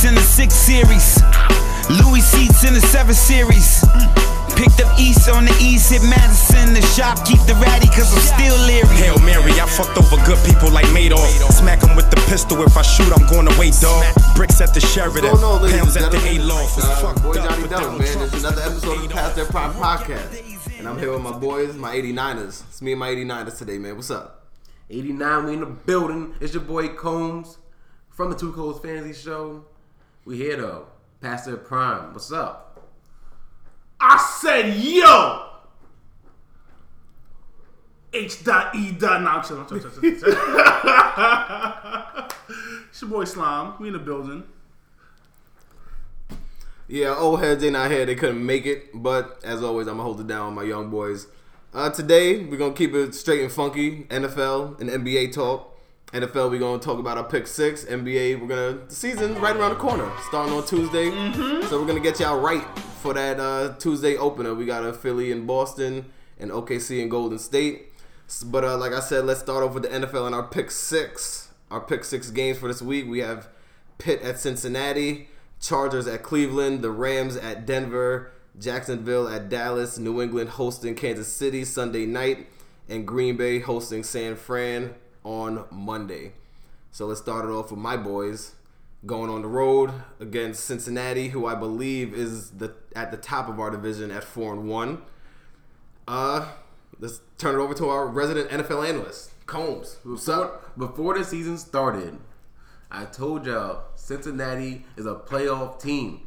seats in the six series. Louis seats in the seven series. Picked up East on the East, hit Madison. The shop keep the ratty, cause I'm still leery. Hail Mary, I fucked over good people like Madoff. Smack 'em with the pistol. If I shoot, I'm going away, dog. Bricks at the Sheridan, What's going on, ladies pounds and at the gentlemen? A-Loft. It's Uh, fucked boy up, Johnny but Dunk, don't man. trust It's another the episode of A-Loft. Past Their Prime podcast. And I'm here with my boys, my 89ers. It's me and my 89ers today, man. What's up? 89, we in the building. It's your boy Combs from the Two Coles Fantasy Show. We here though. Pastor Prime. What's up? I said, yo! H dot E dot. It's your boy Slime. We in the building. Yeah, old heads, they not here. They couldn't make it. But as always, I'm going to hold it down with my young boys. Uh, today, we're going to keep it straight and funky. NFL and NBA talk. NFL, we're going to talk about our pick six. NBA, we're going to, the season's right around the corner, starting on Tuesday. So we're going to get y'all right for that uh, Tuesday opener. We got a Philly and Boston and OKC and Golden State. But uh, like I said, let's start off with the NFL and our pick six. Our pick six games for this week. We have Pitt at Cincinnati, Chargers at Cleveland, the Rams at Denver, Jacksonville at Dallas, New England hosting Kansas City Sunday night, and Green Bay hosting San Fran on Monday. So let's start it off with my boys going on the road against Cincinnati, who I believe is the at the top of our division at four and one. Uh, let's turn it over to our resident NFL analyst, Combs. What's up? Before the season started, I told y'all Cincinnati is a playoff team.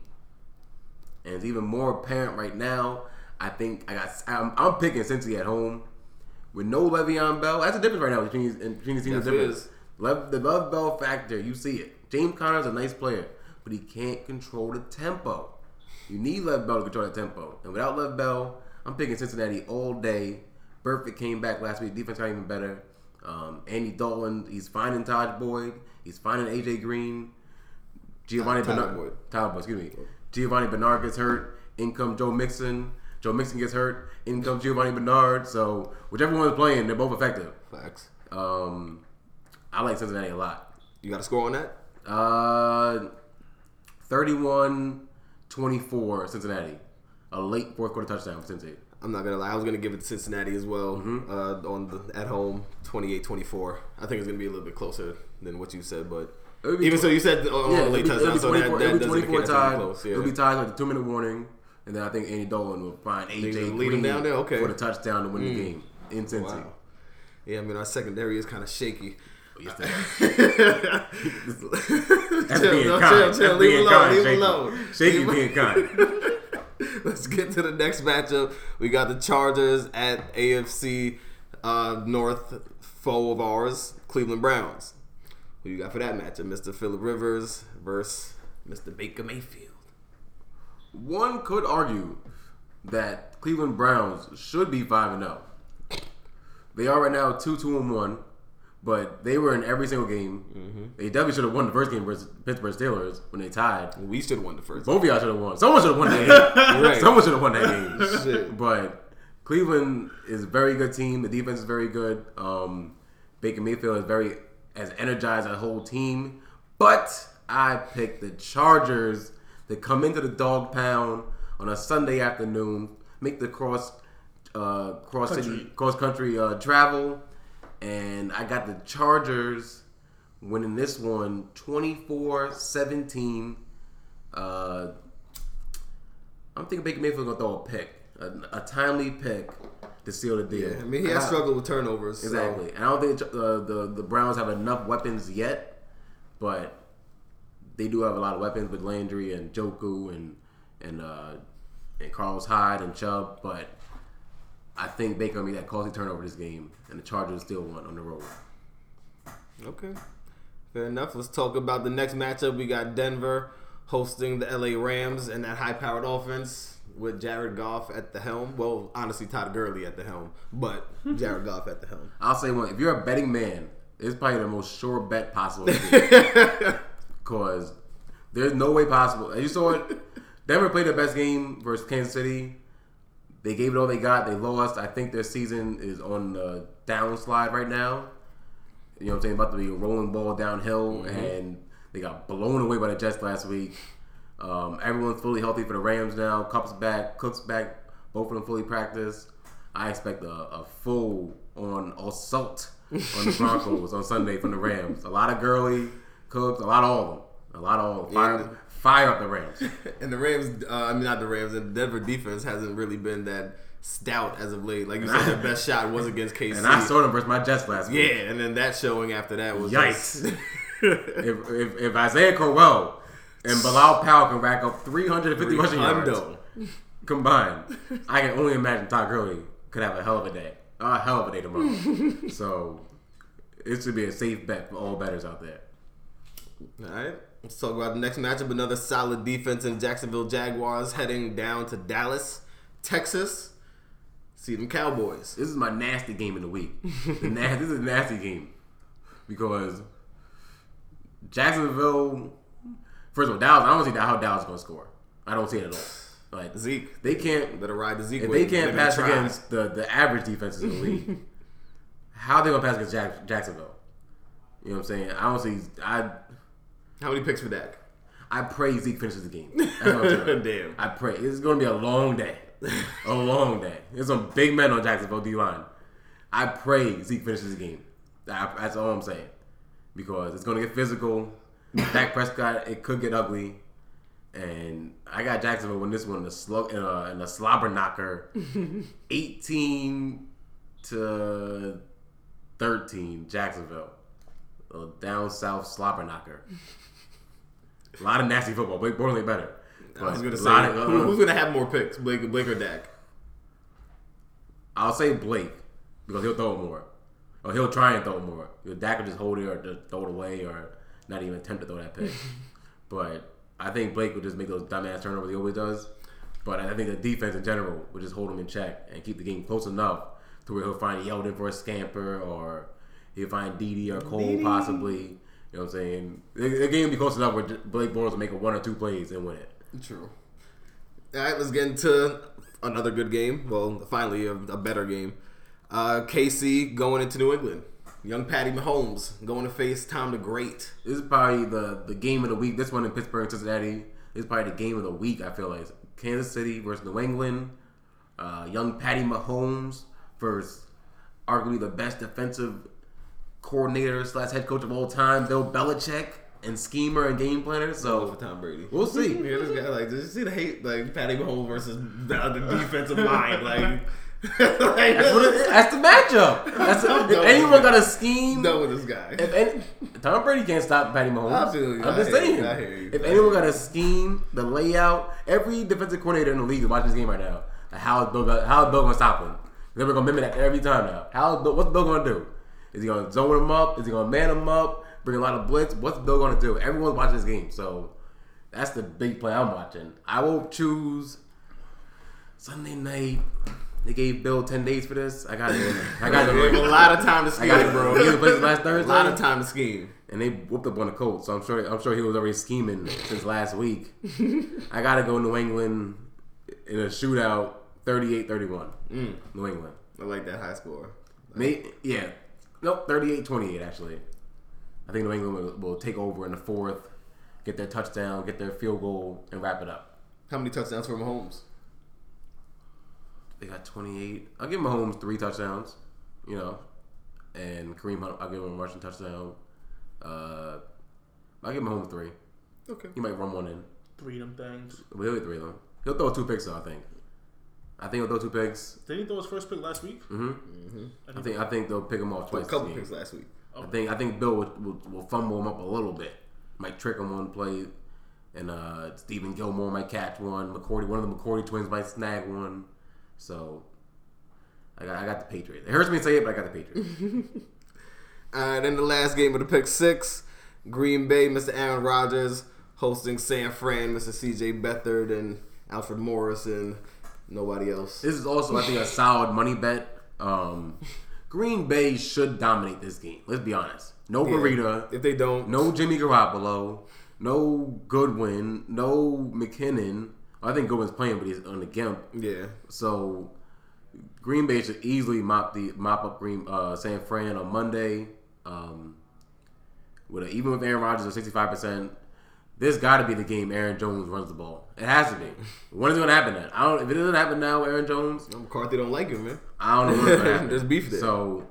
And it's even more apparent right now. I think I got I'm, I'm picking Cincinnati at home with no Le'Veon Bell. That's the difference right now between these between these teams. Yes, difference. is. The Lev Bell factor, you see it. James Conner's a nice player, but he can't control the tempo. You need Lev Bell to control the tempo, and without Lev Bell, I'm picking Cincinnati all day. Burfict came back last week. Defense got even better. Um, Andy Dalton, he's finding Todd Boyd. He's finding AJ Green. Giovanni Tyler Bernard. Boyd. Tyler Boyd, excuse me. Giovanni Bernard gets hurt. In comes Joe Mixon. Joe Mixon gets hurt. In comes Giovanni Bernard. So whichever one is playing, they're both effective. Facts. Um, I like Cincinnati a lot. You got a score on that? Uh, 31-24 Cincinnati. A late fourth quarter touchdown for Cincinnati. I'm not gonna lie. I was gonna give it to Cincinnati as well. Mm-hmm. Uh, on the at home, 28-24. I think it's gonna be a little bit closer than what you said, but It would be even tw- so, you said on Yeah, a it'll late be, touchdown, so that, 24, that doesn't 24 indicate that's gonna tied. close. Yeah. It'll be tied with a two minute warning, and then I think Andy Dalton will find AJ lead Green him down there? Okay. Mm. for the touchdown to win the game in Cincy. Wow. Yeah, I mean our secondary is kind of shaky. Yes. Chill, kind. chill, chill. Leave being alone. kind, Leave alone. Shaky being kind. Let's get to the next matchup. We got the Chargers at AFC uh, North foe of ours, Cleveland Browns. Who you got for that matchup? Mr. Philip Rivers versus Mr. Baker Mayfield. One could argue that Cleveland Browns should be five and zero. They are right now two two and one, but they were in every single game. Mm-hmm. They definitely should have won the first game versus Pittsburgh Steelers when they tied. We should have won the first. Both of y'all should have won. Someone should have won that game. right. Someone should have won that game. Shit. But Cleveland is a very good team. The defense is very good. Um, Baker Mayfield is very as energized a whole team. But I picked the Chargers to come into the dog pound on a Sunday afternoon, make the cross uh, cross city cross country uh, travel, and I got the Chargers winning this one 24-17. Uh, I'm thinking Baker Mayfield gonna throw a pick, a, a timely pick to seal the deal. Yeah, I mean he has struggled with turnovers. so- Exactly. And I don't think uh, the the Browns have enough weapons yet, but they do have a lot of weapons with Landry and Njoku and and uh, and Carlos Hyde and Chubb. But I think Baker will make that costly turnover this game, and the Chargers still won on the road. Okay. Fair enough. Let's talk about the next matchup. We got Denver hosting the LA Rams and that high powered offense with Jared Goff at the helm. Well, honestly, Todd Gurley at the helm, but Jared Goff at the helm. I'll say one: if you're a betting man, it's probably the most sure bet possible. Because there's no way possible. You saw it, Denver played their best game versus Kansas City. They gave it all they got. They lost. I think their season is on the downslide right now. You know what I'm saying? About to be a rolling ball downhill, and They got blown away by the Jets last week. Um, everyone's fully healthy for the Rams now. Kupp's back, Cook's back. Both of them fully practiced. I expect a, a full on assault on the Broncos on Sunday from the Rams. A lot of Gurley, Cooks, a lot of all of them. A lot of all of them. Fire, Yeah. fire up the Rams. And the Rams, uh, I mean not the Rams, the Denver defense hasn't really been that stout as of late. Like you said, the best shot was against KC. And I saw them versus my Jets last week. yeah, and then that showing after that was Yikes. just- If, if, if Isaiah Crowell and Bilal Powell can rack up 350 rushing yards combined, I can only imagine Todd Gurley could have a hell of a day. A hell of a day tomorrow. so it should be a safe bet for all bettors out there. All right, let's talk about the next matchup. Another solid defense in Jacksonville Jaguars heading down to Dallas, Texas. See them Cowboys. This is my nasty game of the week. The na- this is a nasty game because Jacksonville. First of all, Dallas. I don't see how Dallas is going to score. I don't see it at all. Like Zeke. they can't. Better ride the Zeke If they can't pass try. against the, the average defenses in the league, how are they gonna pass against Jack, Jacksonville? You know what I'm saying? I don't see. I How many picks for Dak? I pray Zeke finishes the game. That's what I'm telling you. Damn. I pray it's gonna be a long day, a long day. There's some big men on Jacksonville D line. I pray Zeke finishes the game. That- That's all I'm saying because it's gonna get physical. Dak Prescott, it could get ugly. And I got Jacksonville win this one in a slug in a, in a slobber knocker, eighteen to thirteen. Jacksonville, a down south slobber knocker. A lot of nasty football. Blake Bortles better. I was But gonna a say of- uh, who- who's gonna have more picks, Blake, Blake or Dak? I'll say Blake because he'll throw it more, or he'll try and throw it more. You know, Dak will just hold it or just throw it away or not even attempt to throw that pick. but I think Blake will just make those dumbass turnovers he always does. But I think the defense in general will just hold him in check and keep the game close enough to where he'll find Yeldon for a scamper or he'll find Dede or Cole possibly. You know what I'm saying? The, the game be close enough where Blake Bortles will make a one or two plays and win it. True. All right, let's get into another good game. Well, finally, a, a better game. Uh, KC going into New England. Young Patty Mahomes going to face Tom the Great. This is probably the, the game of the week. This one in Pittsburgh and Cincinnati is probably the game of the week. I feel like Kansas City versus New England. Uh, young Patty Mahomes versus arguably the best defensive coordinator slash head coach of all time, Bill Belichick, and schemer and game planner. So for Tom Brady. we'll see. Yeah, this guy like, did you see the hate like Patty Mahomes versus the other defensive line? Like, like That's, it. That's the matchup. That's I'm if anyone got a scheme. no with this guy. If any, Tom Brady can't stop Patty Mahomes. You. I'm just saying. you. If anyone got a scheme, the layout, every defensive coordinator in the league is watching this game right now. How is Bill, how is Bill gonna stop him? They're gonna mimic that every time now. How? What's Bill gonna do? Is he gonna zone him up? Is he gonna man him up? Bring a lot of blitz? What's Bill gonna do? Everyone's watching this game, so that's the big play I'm watching. I will choose Sunday night. They gave Bill ten days for this. I got it. I got have a lot of time to I scheme, got it, bro. He was last A lot of time to scheme. and they whooped up on the Colts. So I'm sure I'm sure he was already scheming since last week. I gotta go New England in a shootout, 38-31. Mm. New England. I like that high score. May, yeah. Nope, 38-28 actually. I think New England will, will take over in the fourth, get their touchdown, get their field goal, and wrap it up. How many touchdowns for Mahomes? They got 28. I'll give Mahomes three touchdowns, you know, and Kareem Hunt, I'll give him a rushing touchdown. Uh, I'll give Mahomes three. Okay. He might run one in. Three of them things. But he'll get three of them. He'll throw two picks though. I think. I think he'll throw two picks. Did he throw his first pick last week? Mm-hmm. I think I think they'll pick him off twice. a couple this game. picks last week. I think I think Bill will, will, will fumble him up a little bit. Might trick him one play, and uh, Stephon Gilmore might catch one. McCourty, one of the McCourty twins might snag one. So I got I got the Patriots. It hurts me to say it, but I got the Patriots. Uh, then the last game of the pick six, Green Bay, Mr. Aaron Rodgers hosting San Fran, Mr. C.J. Beathard and Alfred Morris and nobody else. this is also I think a solid money bet. Um, Green Bay should dominate this game. Let's be honest. No Burrito. If they don't, No Jimmy Garoppolo, no Goodwin, no McKinnon. I think Goodwin's playing, but he's on the gimp. yeah, So Green Bay should easily mop the mop up Green uh, San Fran on Monday. Um, with a, even with Aaron Rodgers at sixty five percent, this got to be the game Aaron Jones runs the ball. It has to be. When is it going to happen? Then I don't. If it doesn't happen now, Aaron Jones, McCarthy don't like him, man. I don't know what's going to happen. There's beef there. So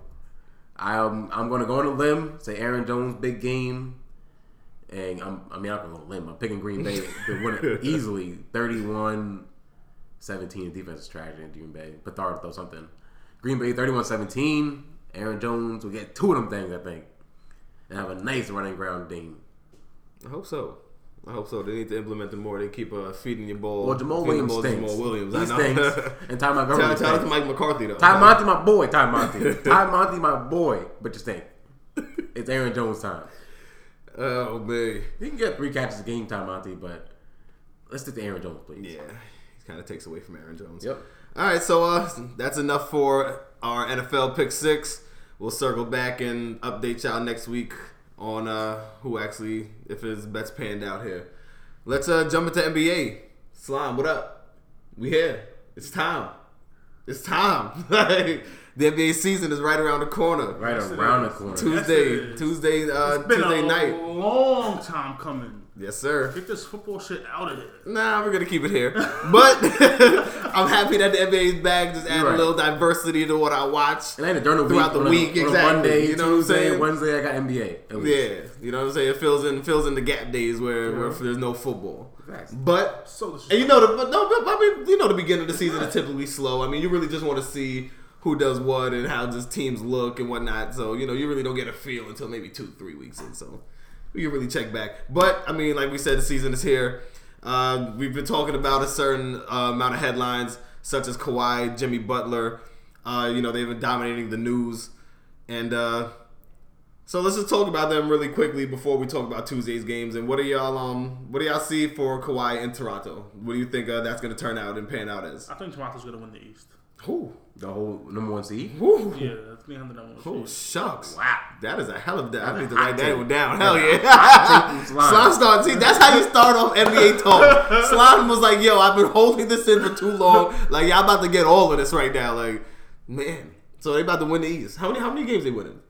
I'm I'm going to go on a limb, say Aaron Jones big game, and I'm I mean I'm going to go on a limb. I'm picking Green Bay to win it easily, 31-17. Defense is trash in Green Bay. Beathard throw something. Green Bay 31-17. Aaron Jones will get two of them things I think, and have a nice running ground game. I hope so. I hope so. They need to implement them more. They keep uh, feeding your ball. Well, Jamaal Williams ball stinks. Jamaal Williams. He I know. stinks. And Ty Montgomery out shout out to. Mike McCarthy though. Ty Monty, my boy. Ty Monty. Ty Monty, my boy. But you stink. It's Aaron Jones time. Oh man. He can get three catches a game, Ty Monty, but let's stick to Aaron Jones, please. Yeah, he kind of takes away from Aaron Jones. Yep. All right, so uh, that's enough for our NFL pick six. We'll circle back and update y'all next week on uh, who actually, if his bets panned out here. Let's uh, jump into NBA. Slime, what up? We here. It's time. It's time. the NBA season is right around the corner. Right Yes, around the corner. Tuesday, is. Tuesday, uh, It's been Tuesday a night. long time coming. Yes, sir. Get this football shit out of here. Nah, we're gonna keep it here. But I'm happy that the NBA is back. Just add You're a little diversity to what I watch. And then during the Throughout week, the on a- week, a exactly. Monday, You know what I'm saying? Wednesday, I got NBA. Yeah, you know what I'm saying. It fills in fills in the gap days where, where there's no football. Facts. But So and you know the but no, but, I mean you know the beginning of the season is typically slow. I mean you really just want to see who does what and how just teams look and whatnot. So you know you really don't get a feel until maybe two three weeks in. So you really check back. But I mean like we said, the season is here. Uh, we've been talking about a certain uh, amount of headlines such as Kawhi, Jimmy Butler. Uh, you know they've been dominating the news and. uh so let's just talk about them really quickly before we talk about Tuesday's games. And what do y'all um what do y'all see for Kawhi in Toronto? What do you think uh, that's going to turn out and pan out as? I think Toronto's gonna win the East. Who? The whole number one seed. Who? Yeah, that's me under number Oh one. seed. shucks! Wow. That is a hell of that. I need to write that one down. Hell That's a yeah! Slime. Slime start. See, that's how you start off NBA talk. Slime was like, "Yo, I've been holding this in for too long. Like, y'all about to get all of this right now. Like, man. So they about to win the East. How many how many games they winning?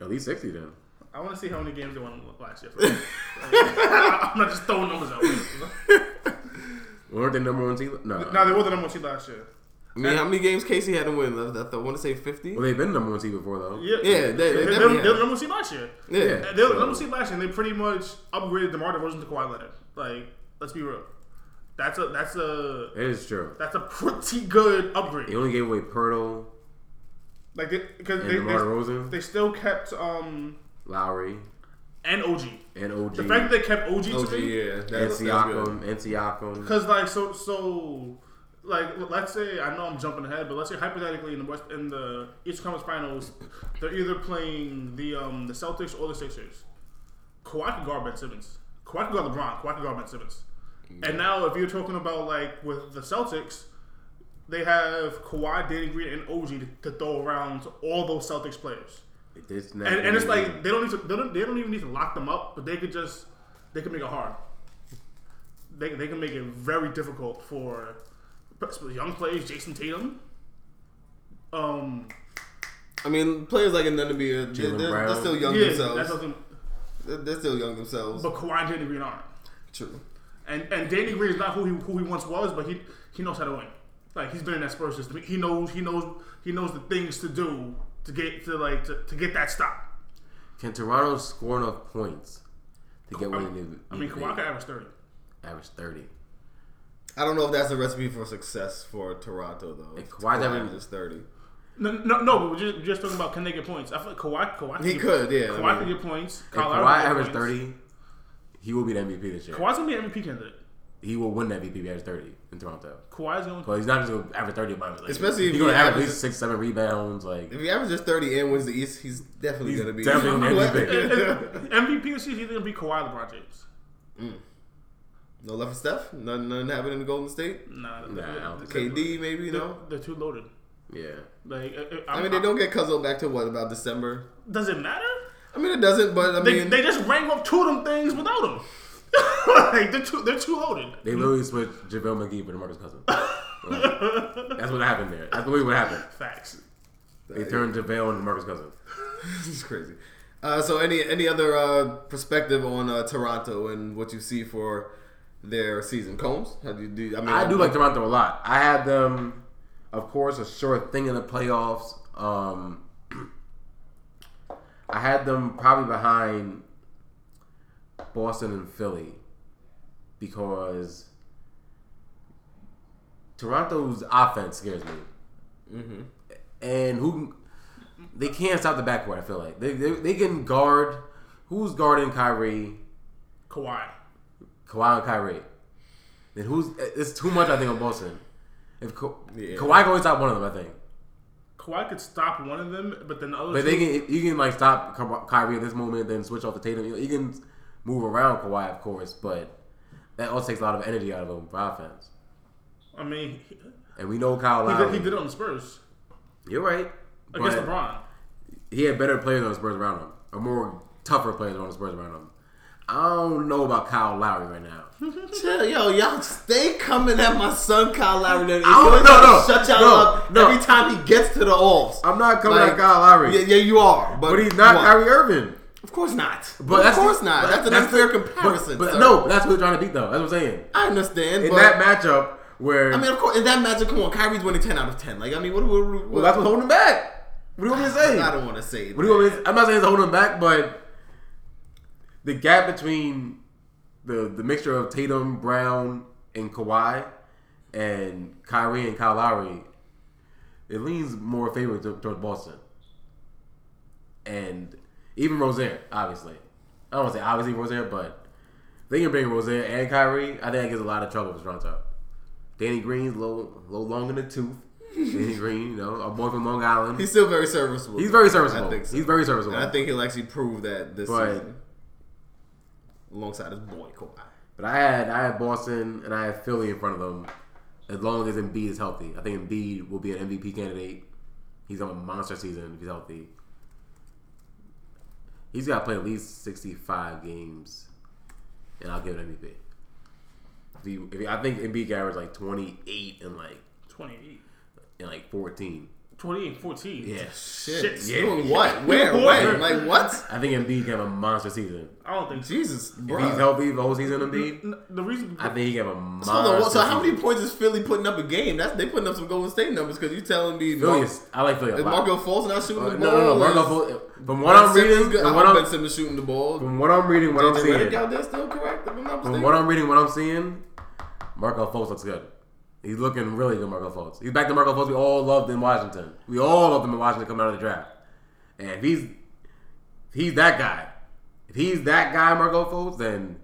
At least sixty then. I want to see how many games they won last year. Like, I'm not just throwing numbers out. Weren't they number one seed? No. no, they were the number one seed last year. I mean, how many games Casey had to win? I, I, want to say fifty. Well, they've been number one seed before though. Yeah, Yeah, they- they they, they, definitely were the number one seed last year. Yeah. Yeah. They were So- number one seed last year, and they pretty much upgraded DeMar DeRozan to Kawhi Leonard. Like, let's be real. That's a that's a It is true. that's a pretty good upgrade. They only gave away Poeltl Like because and they, DeMar they, DeRozan, they still kept um Lowry, and OG. and OG, The fact that they kept OG Oh, to me, yeah, and that's, that's good. Siakam, and Siakam. because like so so like let's say I know I'm jumping ahead, but let's say hypothetically in the West in the East Conference Finals, they're either playing the um the Celtics or the Sixers. Kawhi could guard Ben Simmons. Kawhi could guard LeBron. Kawhi could guard Ben Simmons. And now if you're talking about like with the Celtics, they have Kawhi, Danny Green, and OG to, to throw around to all those Celtics players. This And, and it's like they don't need to they don't, they don't even need to lock them up, but they could just they can make it hard. They, they can make it very difficult for young players, Jayson Tatum. Um, I mean, players like Nunn to be a, they're, they're, they're still young yeah, themselves. something. They're, they're still young themselves. But Kawhi and Danny Green aren't. True. And and Danny Green is not who he who he once was, but he he knows how to win. Like he's been in that Spurs system. He knows he knows he knows the things to do to get to like to, to get that stop. Can Toronto score enough points to get I what they mean, need? I mean Kawhi could average thirty. average thirty. I don't know if that's a recipe for success for Toronto though. And Kawhi's having- just thirty. No, no, no, but we're just, we're just talking about can they get points? I feel like Kawhi, Kawhi He get- could, yeah, I Kawhi mean- could get points. If Kyle Lowry Kawhi could get average points. thirty, he will be the MVP this year. Kawhi's gonna be an MVP candidate. He will win the MVP if he average thirty in Toronto. Kawhi's going. But he's not just going to average thirty by like, Especially if he's going he to have at least six, seven rebounds. Like If he averages thirty and wins the East, he's definitely gonna be definitely MVP MVP. this year, he's gonna be Kawhi, LeBron James. Mm. No left for Steph. Nothing, nothing happening in Golden State. Nah, Nah, I don't think KD maybe They're, no. they're too loaded. yeah, Like, uh, I mean, they don't get Cuzzo back to what about December? Does it matter? I mean, it doesn't. But I They, mean, they just rang up two of them things without him. like they're too they're too loaded. they literally switched JaVale McGee for DeMarcus Cousins. Like, that's what happened there. That's literally what happened. Facts. They turned JaVale into DeMarcus Cousins. this is crazy. Uh, so any any other uh, perspective on uh, Toronto and what you see for their season? Combs, how do you do? I mean, I do like Toronto a lot. I had them, of course, a sure thing in the playoffs. Um, I had them probably behind Boston and Philly because Toronto's offense scares me, and who they can't stop the backcourt. I feel like they they, they can guard. Who's guarding Kyrie? Kawhi. Kawhi and Kyrie. Then who's? Eh, it's too much. I think on Boston. If Ka- Yeah. Kawhi can only stop one of them, I think. Kawhi could stop one of them, but then the other But two, they can. You can like stop Kyrie at this moment, then switch off the Tatum. You, you can move around Kawhi, of course, but that also takes a lot of energy out of him for offense. I mean, he, And we know Kyle he, did, he did it on the Spurs You're right. against LeBron. he had better players on the Spurs around him, or more tougher players on the Spurs around him. I don't know about Kyle Lowry right now. Chill, yo, y'all stay coming at my son Kyle Lowry. Then. I don't- always no, shut y'all no, up no. every time he gets to the offs. I'm not coming Like, at Kyle Lowry, Yeah, yeah, you are, but, but he's not what? Kyrie Irving. Of course not. But of course not. but That's an unfair the- comparison. But, but no, that's what they're trying to beat, though. That's what I'm saying. I understand. In that matchup, where I mean, of course, in that matchup, come on, Kyrie's winning ten out of ten. Like, I mean, what? what, what well, that's what's holding him back. What do you want me to say? I don't want to say. What do you want me to, I'm not saying it's holding him back, but the gap between the the mixture of Tatum, Brown, and Kawhi, and Kyrie and Kyle Lowry, it leans more favorable to, towards Boston. And even Rozier, obviously. I don't want to say obviously Rozier, but they can bring Rozier and Kyrie. I think that gives a lot of trouble for Toronto. Danny Green's a little, a little long in the tooth. Danny Green, you know, a boy from Long Island. He's still very serviceable. He's very serviceable. I think so. He's very serviceable. And I think he'll actually prove that this But- season, alongside his boy Kawhi. But I had I had Boston and I had Philly in front of them. As long as Embiid is healthy, I think Embiid will be an MVP candidate. He's on a monster season if he's healthy. He's got to play at least sixty-five games, and I'll give him MVP. If he, if he, I think Embiid averaged like twenty-eight and like 28. and like fourteen. 28 and 14. Yeah, Shit. Shit. Doing what? Where? When? Like what? I think Embiid can have a monster season. I don't think so. Jesus, If he's healthy the whole season, Embiid, The reason I think he can have a monster. Hold on. So how many points is Philly putting up a game? That's they putting up some Golden State numbers because you telling me Philly Mar- is, I like Philly a is lot. Markelle Fultz not shooting Uh, the ball? no, no. Is Marco, Fultz- from what Ben I'm reading, good? I from what hope I'm, Ben Simmons shooting the ball. from what I'm reading, what I'm seeing, Redick out there still correct? If I'm not from what I'm reading, what I'm seeing, Markelle Fultz looks good. He's looking really good, Markelle Fultz. He's back to Markelle Fultz we all loved in Washington. We all loved him in Washington coming out of the draft. And if he's if he's that guy, if he's that guy, Markelle Fultz, then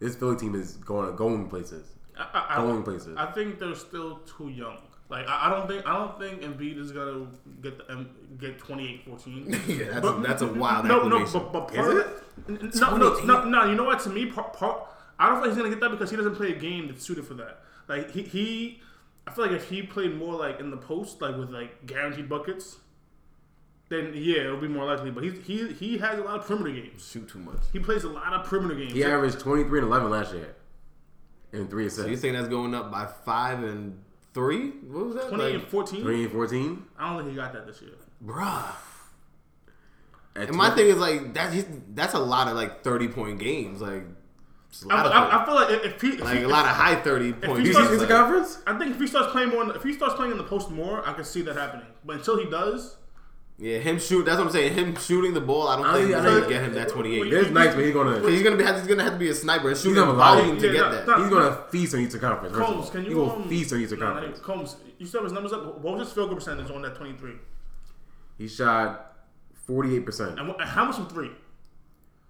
this Philly team is going going places. I, I, Going places. I think they're still too young. Like I, I don't think I don't think Embiid is gonna get the um, get 28-14. Yeah, that's, But- a, that's a wild no, no, but, but Is part it? of it, no, no, no, no. You know what? To me, part, part I don't think he's gonna get that because he doesn't play a game that's suited for that. Like he, he I feel like if he played more like in the post, like with like guaranteed buckets, then yeah, it'll be more likely. But he he he has a lot of perimeter games. Shoot too much. He plays a lot of perimeter games. He averaged 23 and 11 last year, and three So you assists. think that's going up by five and three? What was that? 28 Like, and 14. Three and 14. I don't think he got that this year. bruh. At And my thing is like that. That's a lot of like thirty point games. Like, it's a I, I, I feel like if he, if like he a lot of high thirty point he You games. see Conference? I think if he starts playing more, in the, if he starts playing in the post more, I can see that happening. But until he does, Yeah, him shoot. That's what I'm saying. Him shooting the ball. I don't I think think- he's I gonna get him that twenty eight. There's nights where he's gonna He's gonna be. He's gonna have to be a sniper and shoot gonna in have a lot of- volume to Yeah, get no, that. he's gonna feast on Eastern Conference. Combs, all. can he you will um, feast on Eastern nah, Conference. nah, Combs, you still have his numbers up. What was his field goal percentage on that twenty three? He shot 48 percent and how much from three?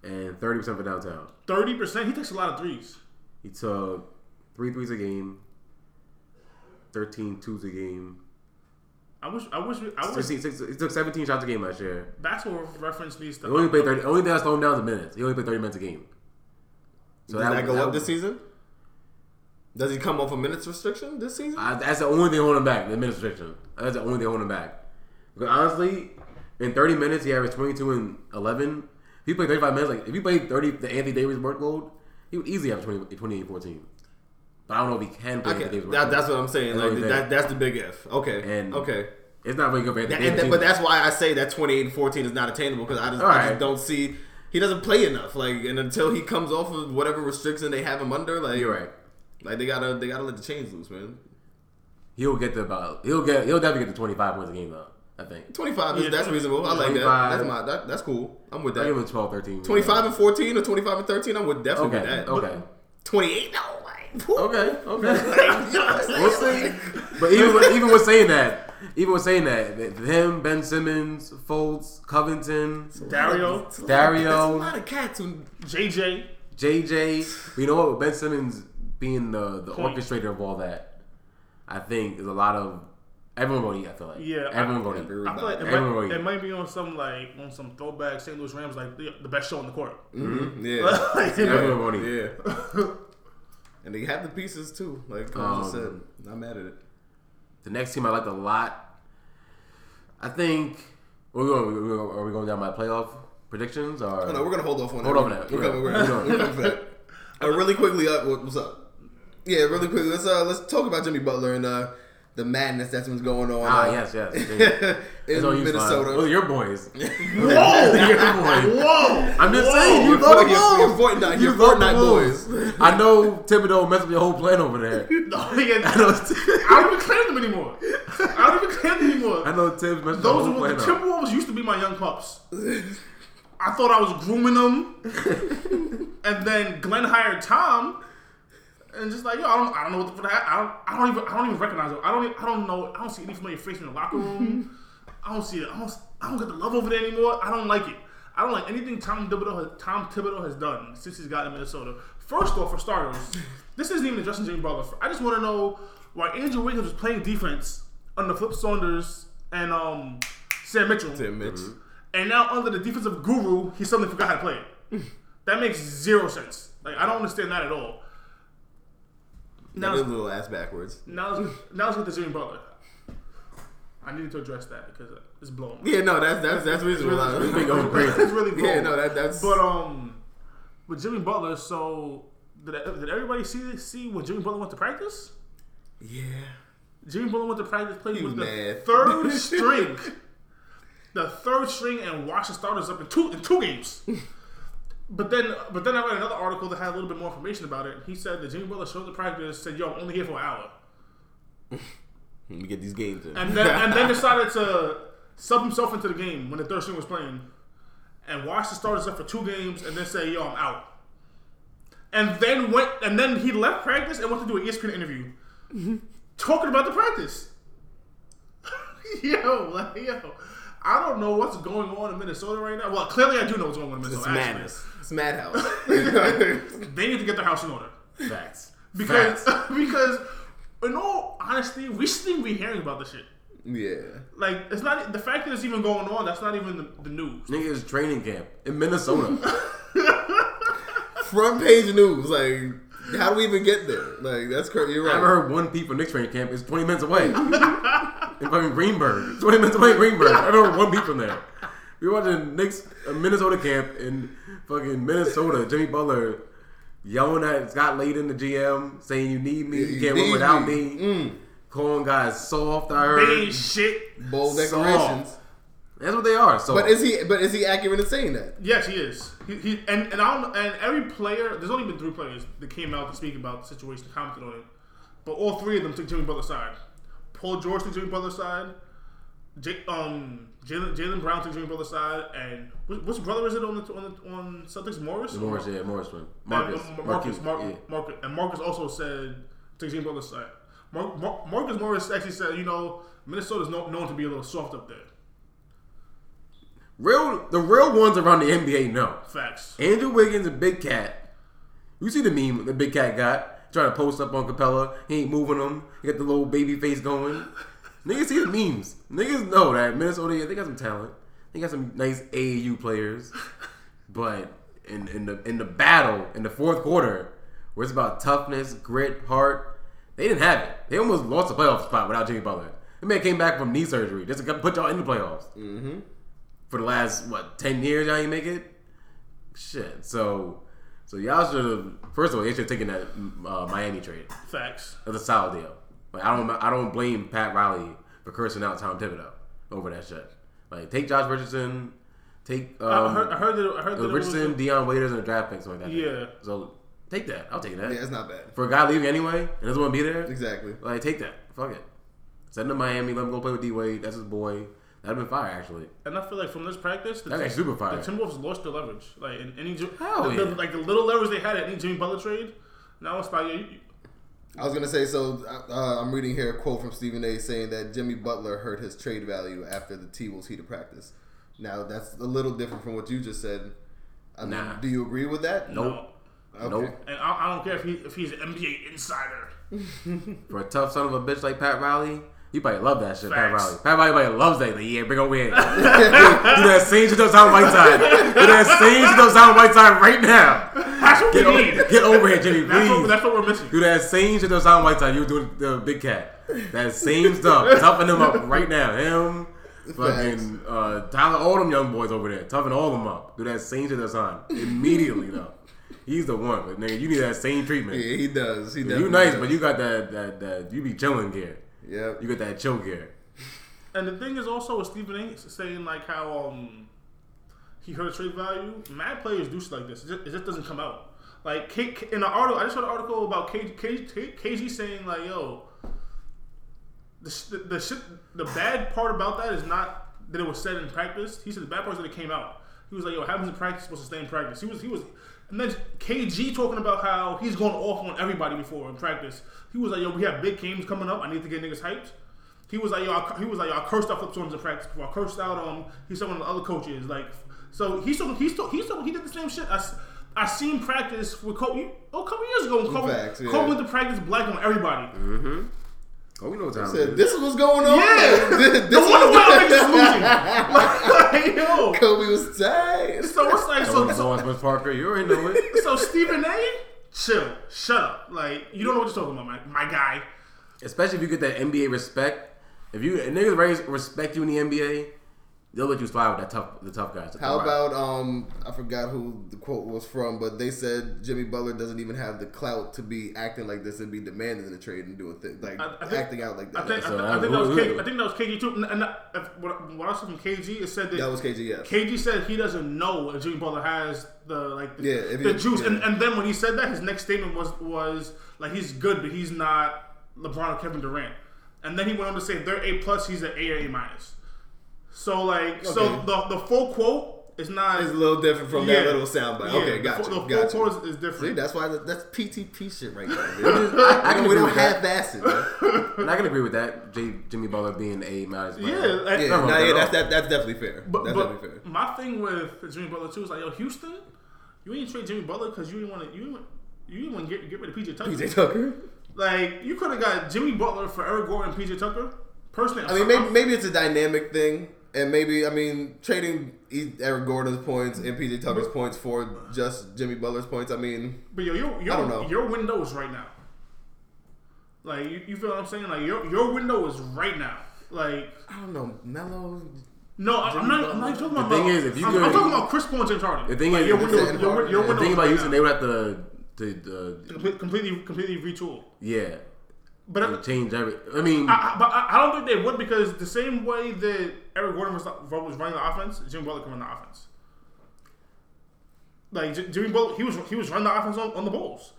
And 30 percent for downtown. Thirty percent. He takes a lot of threes. He took three threes a game, 13 twos a game. I wish. I wish. I wish 16, six- he took 17 shots a game last year. basketball reference needs to. He only played 30. Only thing that's slowed him down is minutes. He only played 30 minutes a game. So Does that, go that- up this season? Does he come off a minutes restriction this season? I, that's the only thing holding him back. The minutes restriction. That's the only thing holding him back. Because honestly, in 30 minutes, he averaged 22 and 11. If he played 35 minutes, like if he played 30, the Anthony Davis workload, he would easily have 20, 28 and 14. But I don't know if he can play okay, Anthony Davis that, that's what I'm saying. That's Like that, that's the big if. Okay, And- okay. It's not really good for Anthony that- Davis. but that's why I say that 28 and 14 is not attainable because I, just, I right. just don't see he doesn't play enough. Like, and until he comes off of whatever restriction they have him under, like, You're right. Like they gotta they gotta let the chains loose, man. He'll get to about. He'll get. He'll definitely get to 25 points a game though. I think. 25 is Yeah, that's reasonable. I like that. That's my that, that's cool. I'm with that. I give that. him 12, 13. 25 and 14 or 25 and 13, I'm with definitely Okay. with that. Okay. 28, no, like, whew. Okay. Okay. Like, you know saying? We'll see. But even with, even with saying that, even with saying that, that him, Ben Simmons, Fultz, Covington, Dario, It's a lot- Dario. A lot of cats who JJ. JJ. You know what? Ben Simmons being the the Point. orchestrator of all that, I think is a lot of everyone gonna eat. I feel like Yeah, everyone I- gonna eat. I feel like it Everyone might, will eat. it might be on some like on some throwback St. Louis Rams like the, the best show in the court. Mhm, yeah. Like, Everyone gonna eat. Yeah. and they have the pieces too. Like Coach just Um, said. Not mad at it. The next team I liked a lot. I think. Are we going? Are we going, are we going down my playoff predictions? Or Oh, no, we're gonna hold off on Hold that. off on that. We're Yeah. coming, we're, Hold we're, coming for that. Uh, really quickly, uh, what- what's up? Yeah, really quickly. Let's uh, let's talk about Jimmy Butler and uh, the madness that's been going on. Ah, yes, yes. in It's on Minnesota. Slime. Those are your boys. Whoa! your boys. Whoa! I'm just Whoa. saying, you Your, know the your, your moves. Fortnite, You your know the Fortnite boys. I know Thibodeau messed up your whole plan over there. No, nigga, I know, I don't even claim them anymore. I don't even claim them anymore. I know Thibs messed up Those your whole were the plan up. Timberwolves used to be my young pups. I thought I was grooming them, and then Glenn hired Tom, and just like yo, I don't, I don't know what the fuck. I don't, I don't even, I don't even recognize them. I don't, e- I don't know. I don't see any familiar face in the locker room. I don't see it. I don't, I don't get the love over there anymore. I don't like it. I don't like anything Tom Thibodeau has, Tom Thibodeau has done since he's gotten to Minnesota. First off, for starters, this isn't even justin Jimmy Butler. I just want to know why Andrew Wiggins was playing defense under Flip Saunders and um, Sam Mitchell. Tim Mitch. And now under the defensive guru, he suddenly forgot how to play it. that makes zero sense. Like I don't understand that at all. Now a little ass backwards. now, now get to Jimmy Butler. I needed to address that because it's blowing. me. Yeah, no, that's that's that's been going crazy. It's really blowing. yeah, no, that that's. But um, with Jimmy Butler, so did, did everybody see see when Jimmy Butler went to practice? yeah. Jimmy Butler went to practice, played He with was the mad. third string, the third string, and watched the starters up in two in two games. But then, but then I read another article that had a little bit more information about it. He said that Jimmy Butler showed to practice, said, "Yo, I'm only here for an hour," Let me get these games in. and then and then decided to sub himself into the game when the third string was playing, and watch the starters up for two games, and then say, "Yo, I'm out." And then went, and then he left practice and went to do an ESPN interview, talking about the practice. yo, like, yo, I don't know what's going on in Minnesota right now. Well, clearly I do know what's going on in it's Minnesota. actually. madness. It's madhouse. They need to get their house in order Facts. because Facts. because in all honesty, we shouldn't be hearing about this shit. yeah. Like it's not the fact that it's even going on. That's not even the, the news. Niggas training camp in Minnesota. Front page news. Like, how do we even get there? Like, that's crazy. You're right. I right. haven't heard one from Knicks training camp. It's 20 minutes away. In fucking Greenburgh. 20 minutes away in Greenburgh. I haven't one beat from there. We were watching Knicks uh, Minnesota camp in fucking Minnesota. Jimmy Butler yelling at Scott Layden, the GM, saying you need me, you You can't win need without me. me. Mm. Calling guys soft. I They heard. ain't shit. Bold Soft. declarations. That's what they are. So, But is he? But is he accurate in saying that? Yes, he is. He, he and and I don't, and every player. There's only been three players that came out to speak about the situation, commented on it. But all three of them took Jimmy Butler's side. Paul George took Jimmy Butler's side. J, um, Jalen Jaylen Brown took Jimmy Butler's side, and which, which brother is it on the on the on Celtics? Morris. Morris, yeah, Morris one. Marcus, Marcus, Marcus, Marcus, Marcus, yeah. Marcus, and Marcus also said took Jimmy Butler's side. Mar- Mar- Marcus Morris actually said, you know, Minnesota's known, known to be a little soft up there. Real, the real ones around the NBA know. Facts. Andrew Wiggins, a big cat. You see the meme the big cat got trying to post up on Capela. He ain't moving them. He got the little baby face going. Niggas see the memes. Niggas know that Minnesota. Yeah, they got some talent. They got some nice AAU players. But in in the in the battle in the fourth quarter, where it's about toughness, grit, heart, they didn't have it. They almost lost the playoff spot without Jimmy Butler. The man came back from knee surgery just to put y'all in the playoffs. Mm-hmm. For the last what ten years, y'all ain't make it. Shit. So, so y'all should have. First of all, they should have taken that uh, Miami trade. Facts. That's a solid deal. Like, I don't. I don't blame Pat Riley for cursing out Tom Thibodeau over that shit. Like take Josh Richardson, take um, I heard, I heard that. I heard that was it Richardson, Dion Waiters, and a draft pick, something like that. Yeah. So take that. I'll take that. Yeah, it's not bad. For a guy leaving anyway and doesn't want to be there, Exactly. like take that. Fuck it. Send him to Miami. Let him go play with D Wade. That's his boy. That'd been fire actually. And I feel like from this practice, the, That guy's super fire. the Timberwolves lost their leverage. Like in any, Jim- Hell the, the- yeah. like the little leverage they had at any Jimmy Butler trade. Now it's like, yeah, you, I was gonna say so. Uh, I'm reading here a quote from Stephen A. saying that Jimmy Butler hurt his trade value after the T Wolves heated practice. Now that's a little different from what you just said. I mean, Nah. Do you agree with that? Nope. Okay. Nope. and I, I don't care if he if he's an NBA insider. For a tough son of a bitch like Pat Riley, you probably love that shit, Pat Facts. Riley. Pat Riley probably loves that. Like, yeah, bring over here. Do that same shit to Sound Whiteside. Do that same shit to Sound Whiteside right now. That's what Get, we o- need. get over here, Jimmy, That's what, please. that's what we're missing. Do that same shit to Sound Whiteside. You were doing the Big Cat. That same stuff. Toughen them up right now. Him, fucking uh, Tyler, all them young boys over there. Toughen all them up. Do that same shit to Sound immediately though. He's the one, but nigga, you need that same treatment. Yeah, he does. He does. You nice, does. but you got that that that you be chilling gear. Yep. You got that chill gear. And the thing is also with Stephen A. saying like how um he hurt trade value. Mad players do shit like this. It just, it just doesn't come out. Like K, K- in the article, I just read an article about KG, KG, KG saying like, "Yo, the, the the shit. The bad part about that is not that it was said in practice. He said the bad part is that it came out. He was like, "Yo, what happens in practice supposed to stay in practice." He was he was. And then KG talking about how he's going off on everybody before in practice. He was like, "Yo, we have big games coming up. I need to get niggas hyped." He was like, yo, I, he was like, yo, I cursed out Flip Saunders in practice before. I cursed out um, he's some of the other coaches. Like, so he's still, he's still, he's still, he did the same shit. I, I seen practice with Kobe oh, a couple years ago. When Kobe, Facts, yeah. Kobe went to practice black on everybody. Mm-hmm. Oh, we know what time it Said, this is what's going on. Yeah. this No is wonder why what niggas losing. like, yo. Kobe was tight. So it's like, So, so, so on Parker, you already know it. so Stephen A. Chill, shut up. Like you don't know what you're talking about, my, my guy. Especially if you get that NBA respect. If you if niggas respect you in the NBA, they'll let you slide with that tough the tough guys. How about um? I forgot who the quote was from, but they said Jimmy Butler doesn't even have the clout to be acting like this and be demanding in the trade and doing things like I- I think- acting out like I that. think, I, So, think- uh, I think that was who- I think that was KG too. And, and if, what, what I saw from KG is said that, that was KG. Yes. KG said he doesn't know if Jimmy Butler has the like the, Yeah, the he- juice. And, and then when he said that, his next statement was was like he's good, but he's not LeBron or Kevin Durant. And then he went on to say if they're A plus, he's an A or A minus. So like, so the the full quote is not. It's a little different from Yeah. that little soundbite. yeah, okay, the gotcha. full- The full gotcha. quote is, is See, different. that's why that, that's PTP shit right there. dude. I, can we agree don't with that. half-ass. Man. And I can agree with that. J, Jimmy Butler being a minus. yeah, player. like- Yeah, No, no, yeah, that's that, that's definitely fair. But, that's but definitely fair. my thing with Jimmy Butler too is like, yo, Houston, you ain't trade Jimmy Butler because you didn't want to. You didn't, you didn't want to get get rid of PJ Tucker. PJ Tucker. Like you could have got Jimmy Butler for Eric Gordon and PJ Tucker. Personally, I mean, maybe maybe it's a dynamic thing, and maybe I mean trading E- Eric Gordon's points and PJ Tucker's points for just Jimmy Butler's points. I mean, but yo, your I don't know. your your window is right now. Like you, you feel what I'm saying? Like your your window is right now. Like I don't know, Melo. no, I- I'm not. I'm not even talking about. The thing is, if you I'm, could- I'm talking about Chris Paul and James Harden. The thing Like, is, your window, thing- your, your the window The thing about right Houston, now. they would have to to, to Comple- completely completely retool. yeah But to change every. I mean, I, I- but I, I don't think they would because the same way that Eric Gordon was, was running the offense, Jimmy Butler can run the offense. Like J- Jimmy Butler, he was he was running the offense on, on the Bulls.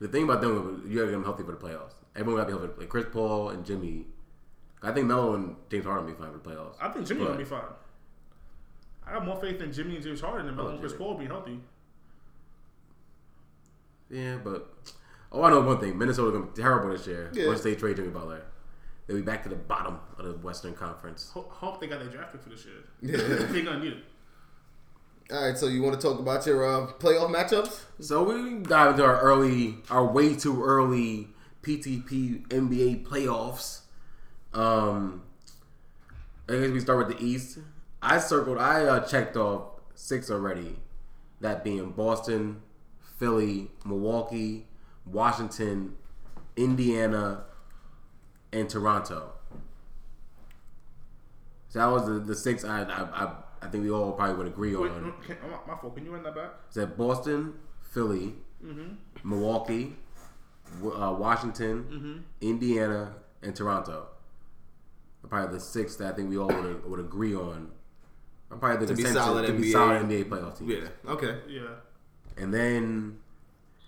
the thing about them, you gotta get them healthy for the playoffs. Everyone gotta be healthy. Like Chris Paul and Jimmy. I think Melo and James Harden will be fine for the playoffs. I think Jimmy gonna be fine. I have more faith in Jimmy and James Harden than Melo and Chris. Paul being healthy. Yeah, but oh, I know one thing: Minnesota gonna be terrible this year. Yeah. Once they trade Jimmy Butler, they'll be back to the bottom of the Western Conference. Ho- hope they got their draft pick for this year. Yeah. they gonna need it. All right, so you want to talk about your uh, playoff matchups? So we dive into our early, our way too early PTP NBA playoffs. Um, I guess we start with the East. I circled, I uh, checked off six already. That being Boston, Philly, Milwaukee, Washington, Indiana, and Toronto. So that was the, the six I, I I I think we all probably would agree Wait, on. can, my, my fault. Can you run that back? Said Boston, Philly, Milwaukee, uh, Washington, Indiana, and Toronto. probably the six that I think we all would, would agree on. I'm probably the To be solid to be solid NBA playoff team. Yeah. Okay. Yeah. And then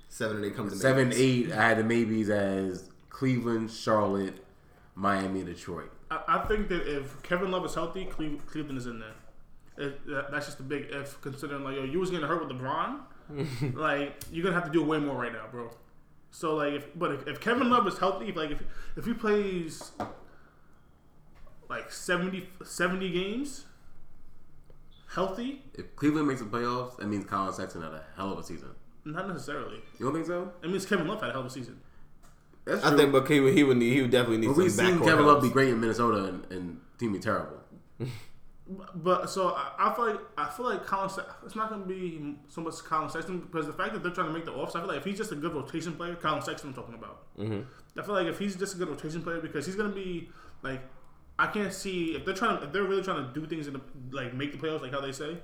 Seven and eight comes to seven, maybes. eight, I had the maybes as Cleveland, Charlotte, Miami, Detroit. I, I think that if Kevin Love is healthy, Cleve, Cleveland is in there. It, that, that's just a big if, considering like yo, you was getting hurt with LeBron, like you're gonna have to do way more right now, bro. So like, if but if, if Kevin Love is healthy, like if if he plays like 70, 70 games healthy, If Cleveland makes the playoffs, that means Collin Sexton had a hell of a season. Not necessarily. You don't think so? It means Kevin Love had a hell of a season. That's I true. think, but he would, he would need, he would definitely need But some we've seen backcourt Kevin Love help. be great in Minnesota and, and team be terrible. But so I, I feel like I feel like Collin. Se- It's not going to be so much Collin Sexton because the fact that they're trying to make the offs. I feel like if he's just a good rotation player, Collin Sexton I'm talking about. Mm-hmm. I feel like if he's just a good rotation player because he's going to be like I can't see if they're trying if they're really trying to do things in the like make the playoffs like how they say.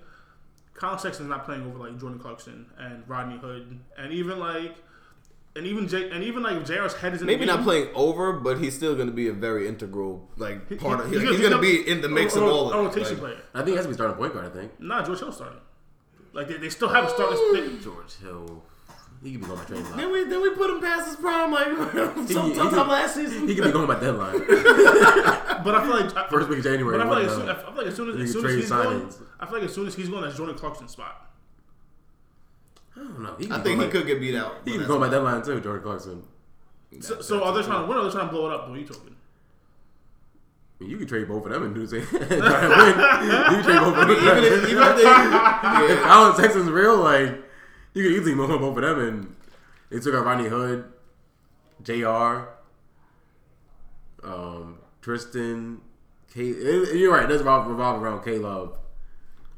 Collin Sexton's not playing over like Jordan Clarkson and Rodney Hood and even like and even J and even like if JR's head is in Maybe the game, not playing over, but he's still going to be a very integral like he- part of. he's He's, gonna- going to be in the mix a, of a- all a rotation Like, player. I think he has to be starting point guard. I think Nah, George Hill starting. Like they, they still have a starting. They, George Hill. He could be going by trade line. Then we then we put him past his prime like He- some, sometime last season. He could be going by deadline. But I feel like First week of January. But I feel like, as soon, I feel like as soon as, as, can soon as he's going. I feel like as soon as he's going, that's Jordan Clarkson's spot. I don't know. I think he by- could get beat out. He but could be by fine. deadline too, Jordan Clarkson. So, so are they trying to win are they trying to blow it up? What are you talking? I mean, you could trade both of them and do the same. try to win. You could trade both of them. Even if, even if they, if yeah, Collin Sexton's real, like you could easily move both of them, and they took out Ronnie Hood, Jr. Um, Tristan, K. it- You're right. It does revolve, revolve around K Love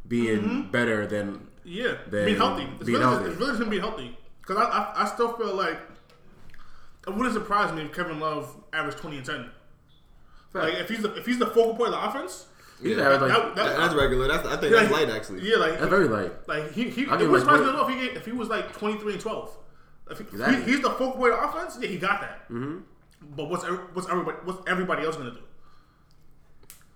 being better than Yeah, Then being healthy. It's being really, healthy. It's really just him being healthy. Because I, I, I still feel like it wouldn't surprise me if Kevin Love averaged twenty and ten. Like if he's the if he's the focal point of the offense, he's Yeah. average, like that, that, that- that's regular. That's I think yeah, that's light actually. Yeah, like that's very light. Like he, he I'll it was like, surprising enough if he, if he was like twenty three and twelve. If, he, Exactly. he- he's the focal point of offense, yeah, he got that. Mm-hmm. But what's what's everybody what's everybody else gonna do?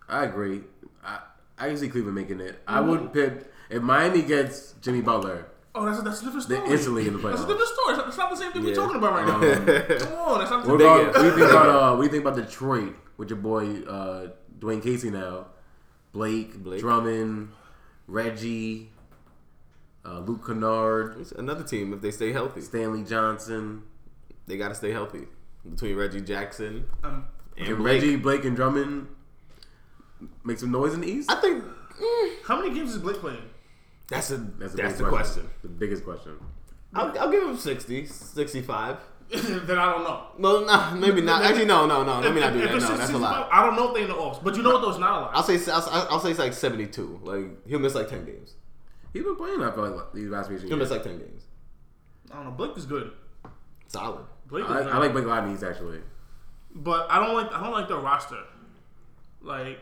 I agree. I I can see Cleveland making it. I would pick if Miami gets Jimmy Butler. Oh, that's a, that's a different They're story. instantly in the playoffs. That's a different story. That's not the same thing we're talking about right now. Come on, that's not the same. about if. what do you think about uh, what do you think about Detroit with your boy uh, Dwane Casey now, Blake, Blake. Drummond, Reggie, uh, Luke Kennard, It's another team if they stay healthy. Stanley Johnson, They got to stay healthy between Reggie Jackson Um, and Blake. Reggie, Blake, and Drummond make some noise in the East? I think mm, how many games is Blake playing? that's a That's, that's, the, the big question. The biggest question. I'll, I'll give him 60, 65. then I don't know. No, nah, maybe not. Actually, no, no, no. Let me not do that. No, that's a lot. I don't know if they're in the offs, but you know what? Those not a lot. I'll say I'll, I'll say it's like seventy two. Like he'll miss like ten games. He's been playing. I feel like these last few weeks. He'll miss like ten games. I don't know. Blake is good. Solid. Blake is I, good. I like Blake a lot in the actually. but I don't like I don't like their roster. Like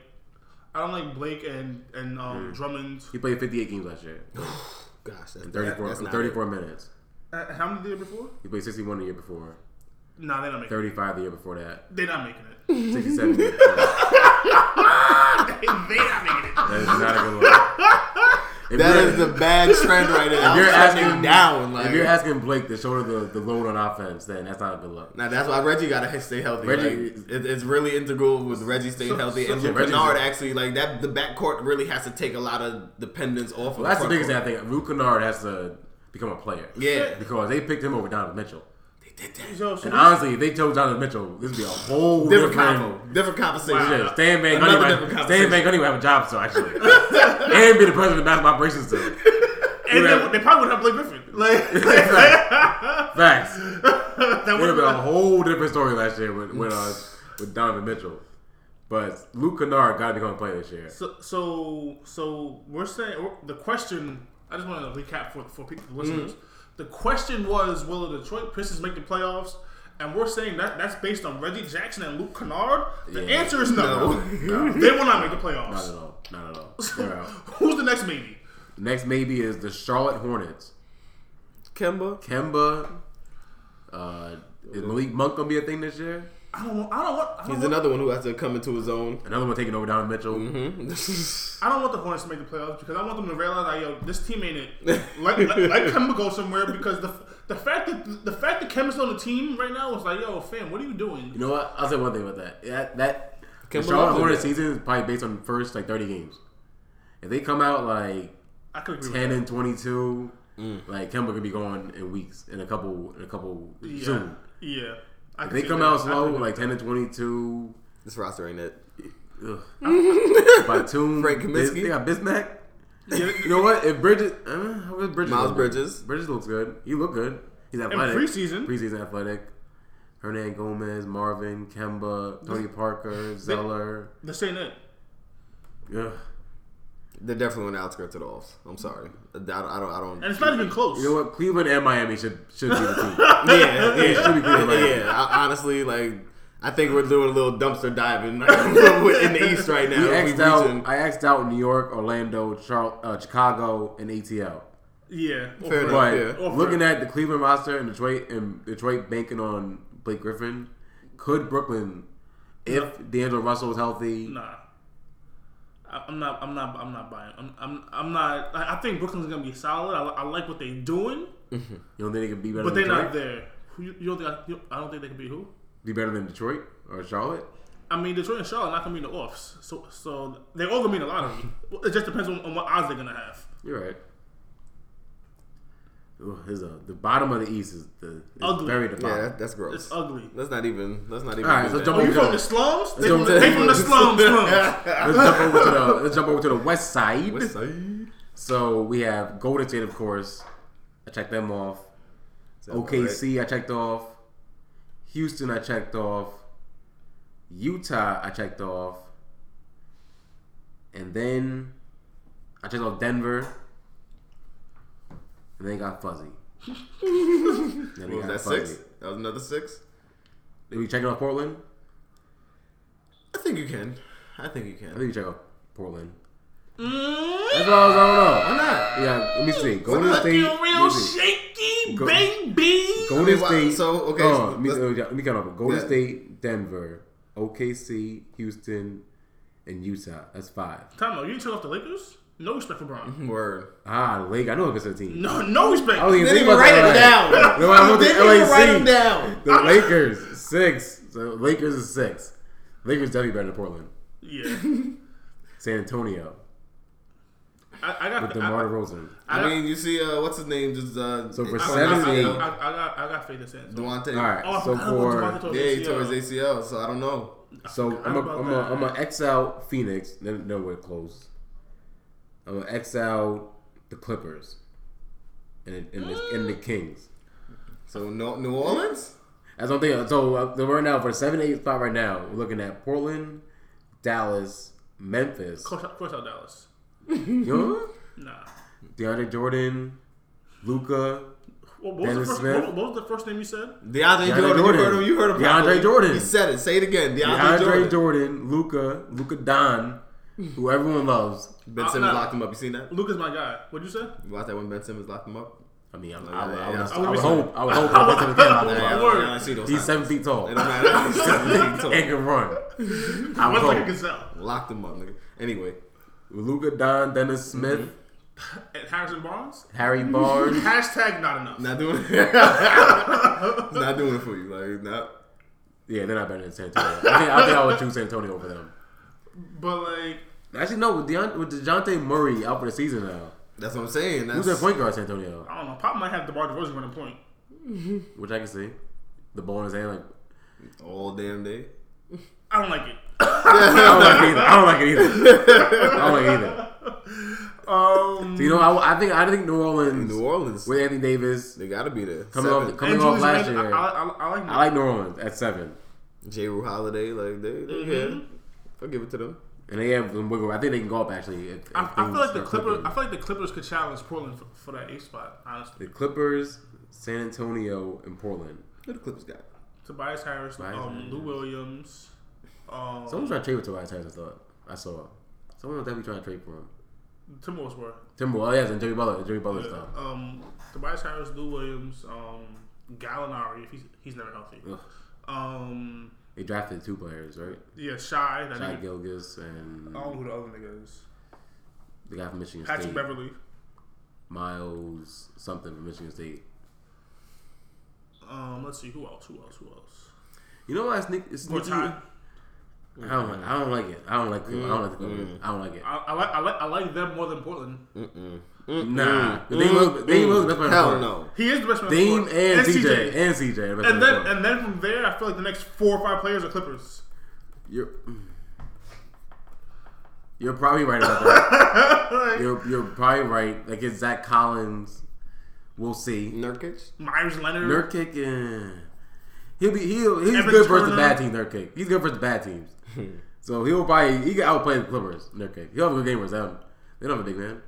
I don't like Blake and and um, Drummond. He played 58 games last year, Gosh, that's, in 34, that's not 34 minutes. Uh, how many did it before? He played 61 the year before, Nah, they're not making. 35 the year before that. They're not making it. 67 the year before that. they're not making it. That is not a good look. If That you're- the bad trend right now. If you're asking trending down, like if you're asking Blake to shoulder the, the load on offense, then that's not a good look. now that's why Reggie got to stay healthy. Reggie- like, it, it's really integral with Reggie staying So- healthy, so- and Yeah, Luke Kennard actually like that. The backcourt really has to take a lot of dependence off. of Well, that's the front biggest thing I think. Luke Kennard has to become a player. Yeah, Because they picked him over Donovan Mitchell. they did that. So, so And honestly, if they chose Donovan Mitchell, this would be a whole Different different. combo, different conversation. Wow. Yeah, Stan Van Another Gundy different might. Stan Van Gundy would have a job still, actually. and be the president of basketball operations still. and whatever. they, they probably would have Blake Griffin. Like Facts. that Would would have been a whole different story last year with with, uh, with Donovan Mitchell. But Luke Kennard got to become a player this year. So, so, so we're saying the question. I just want to recap for for people Mm-hmm. listeners. The question was, will the Detroit Pistons make the playoffs? And we're saying that that's based on Reggie Jackson and Luke Kennard. The Yeah. answer is no. No. they will not make the playoffs. Not playoffs. at all. Not at all. Who's the next maybe? Next maybe is the Charlotte Hornets. Kemba. Kemba. Uh, is Malik Monk gonna be a thing this year? I don't want. I don't want. I don't He's want, another one who has to come into his own. Another one taking over Donovan Mitchell. Mm-hmm. I don't want the Hornets to make the playoffs because I want them to realize like, yo, this team ain't it. Let, let, let Kemba go somewhere because the the fact that the fact that Kemba's on the team right now is like, yo, fam, what are you doing? You know what? I'll say one thing about that. Yeah, that the Kemba Charlotte loves it. Hornets season is probably based on the first like thirty games. If they come out like I could agree ten and twenty two, Mm. like Kemba could be going in weeks in a couple in a couple. Yeah, soon. yeah. I they come that. out slow, like with ten to twenty two, This roster ain't it. Batum, Frank Bis- Kaminsky? they got Bismack. You know what? If Bridges, uh, how is Bridges? Miles look? Bridges. Bridges looks good. He look good. He's in athletic. preseason, Preseason athletic. Hernangomez, Marvin, Kemba, Tony Parker, Zeller. this ain't it. Ugh. They're definitely on the outskirts of the offs. I'm sorry. I don't. I don't. I don't And it's not even close. You know what? Cleveland and Miami should should be the team. yeah, yeah, should be Cleveland. yeah. I, honestly, like, I think we're doing a little dumpster diving in the East right now. We We axed out. I axed out New York, Orlando, Char- uh, Chicago, and ATL. Yeah. Fair enough. But yeah. Looking at the Cleveland roster and Detroit and Detroit banking on Blake Griffin, could Brooklyn, if D'Angelo Russell is healthy, Nah. I- I'm not. I'm not. I'm not buying. I'm. I'm. I'm not. I think Brooklyn's gonna be solid. I, I like what they're doing, mm-hmm. you don't think they could be better but they're Detroit? not there. You, you don't think? I, you, I don't think they can be who? Be better than Detroit or Charlotte? I mean, Detroit and Charlotte not gonna be in the offs, so so they're all gonna be in the lottery. It just depends on, on what odds they're gonna have. You're right. Ooh, there's a, the bottom of the East is the is Ugly. very the Yeah, that, that's gross. It's ugly. Let's not even. Let's not even. All right, so jump Oh, you over from to the slums? They from, jump they from the slums. slums. let's jump over to the let's jump over to the West Side. West Side. So we have Golden State, of course. I checked them off. that OKC, I checked off. Houston, I checked off. Utah, I checked off. And then I checked off Denver. And then got fuzzy. then they What was got that fuzzy. six? That was another six. Did we check off Portland? I think you can. I think you can. I think you check off Portland. Mm, That's what I was. I don't know. Why not? Yeah, let me see. Golden not? State. you real shaky, Go- baby. Golden I mean, why- State. so, okay, Oh, so let me, let's- me count up. Golden Yeah. State, Denver, OKC, Houston, and Utah. That's five. Time out. You didn't turn off the Lakers? No respect for Bron. Word. Ah, the Lake. I know it's a team. No, no respect. I don't even Didn't think even about write that. it down. No, I went to Didn't even LAC. write them down. The Lakers six. So Lakers is six. Lakers definitely better than Portland. Yeah, San Antonio I, I got. with I, DeMar DeRozan. I, got- mean, you see, uh, what's his name? Just uh, So for I- I, seven I, I, eight- I, I got. I got faith in San Antonio. Duante. All right. Oh, so for Devontae Yeah, he Torres, tore his. ACL, so I don't know. so I'm a, about I'm a, that. I'm a X out Phoenix. They're nowhere close. I'm gonna X out the Clippers. And, and, the, and the Kings. So no, New Orleans. That's one thing. So uh, so right now for the seven eight spot right now, we're looking at Portland, Dallas, Memphis. Of course, of course, out Dallas. You know? Nah. DeAndre Jordan, Luka, What, what, was the first, Smith. what, what was the first name you said? DeAndre, DeAndre Jordan. Jordan. You heard him. You heard him. DeAndre properly. Jordan. He said it. Say it again. DeAndre, DeAndre Jordan. Jordan, Luka, Luka Don, who everyone loves. Ben Simmons nah. locked him up. You seen that? Luka's my guy. What'd you say? You watched that when Ben Simmons locked him up? I mean, I'm, Yeah, I, would- I, would- I, yeah. would I would hope. I would hope. that Benson can lock him Yeah, up. word. I don't see those He's signs. seven feet tall It don't matter. He's seven feet tall. and can run. I would What's like a hope. gazelle? Locked him up, nigga. Anyway, Luka Don, Dennis Smith, mm-hmm. And Harrison Barnes? Harry Barnes. Hashtag not enough. not doing it. not doing it for you. Like, not. Yeah, they're not better than San Antonio. I think, I think I would choose San Antonio over them. But like, Actually, no. With Deont- with Dejounte Murray out for the season now, That's what I'm saying. That's who's their point guard? San Antonio, I don't know. Pop might have DeMar DeRozan running point. which I can see. The ball in his hand, like all damn day. I don't like it. I don't like it either. I don't like it either. I don't like it either. Um, So, you know, I, I think I think New Orleans New Orleans, with Anthony Davis they gotta be there. coming Seven. off coming and off Julius last Randle, year. I, I, I, I like. like New Orleans at seven, Jrue Holiday, like they, they Mhm. Yeah. I'll give it to them. and they have some wiggle. I think they can go up actually. If, if I, I feel like the Clippers. clicking. I feel like the Clippers could challenge Portland for, for that eighth spot. Honestly, the Clippers, San Antonio, and Portland. Who the Clippers got? Tobias Harris, Tobias um, Harris. Lou Williams. Um, Someone's trying to trade with Tobias Harris. I thought I saw. Someone was definitely trying to trade for him. Timberwolves were. Timber. Oh yes, and Jimmy Butler. Jimmy Butler Yeah. stuff. Um, Tobias Harris, Lou Williams, um, Gallinari if he's he's never healthy. Ugh. Um, They drafted two players, right? Yeah, shy. That Shai nigga, Gilgeous and I don't know who the other nigga is. the guy from Michigan Patrick State, Beverley. Miles something from Michigan State. Um, let's see who else. Who else? Who else? You know what? I sneak, it's sneaky. I don't. like- I don't like it. I don't like. I don't like the Clippers. I don't like it. I, I like I like I like them more than Portland. Nah, Dame Lillard- Dame Lillard's the best player. Hell in the no. He is the best man. Dame on the court. and, CJ and CJ. the best And player in then the court. and then from there, I feel like the next four or five players are Clippers. You're you're probably right about that. you're you're probably right. Like it's Zach Collins. We'll see. Nurkic? Meyers Leonard. Nurkic, eh. he'll be he'll he's Evan good versus the bad team. Nurkic, he's good versus bad teams. so he'll probably he can outplay the Clippers. Nurkic, he'll have a good game versus them. They don't have a big man.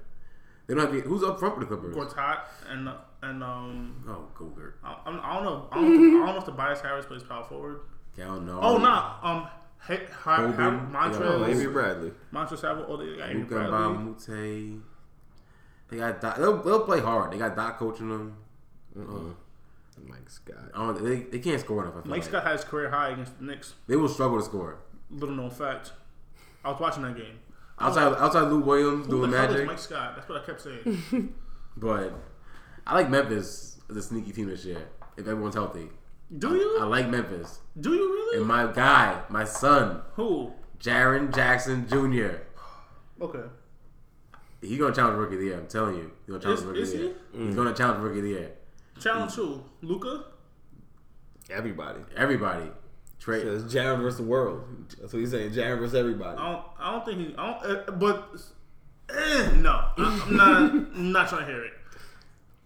They don't have who's up front for the Clippers. Gortat and and um. Oh, Gogurt. I, I don't know. I don't, I don't know if Tobias Harris plays power forward. Cal no. Oh, nah. Um, hey, ha, Tobin. ha, Yeah, Montrezl, Maybe Bradley. Montrezl Harrell. Oh, they got Avery Luka Bradley. Bamute. They got Doc, they'll, they'll play hard. They got Doc coaching them. Mike Scott. I don't, they, they can't score enough. I feel Mike like. Scott had his career high against the Knicks. They will struggle to score. Little known fact. I was watching that game. Outside outside Lou Williams Who doing the hell is magic, Mike Scott? That's what I kept saying. but I like Memphis as a sneaky team this year. If everyone's healthy, Do you? I like Memphis. Do you really? And my guy, my son, Who? Jaren Jackson Jr. Okay. He's gonna challenge Rookie of the Year. I'm telling you, he's gonna challenge Is- Rookie is of the he? Year. He's gonna challenge Rookie of the Year. Challenge who? Luka? Everybody. Everybody, Trey. It's Jaren versus the world. That's what he's saying. Jaren versus everybody. I don't. I don't think he. I don't. Uh, but eh, no, I'm not. I'm not trying to hear it.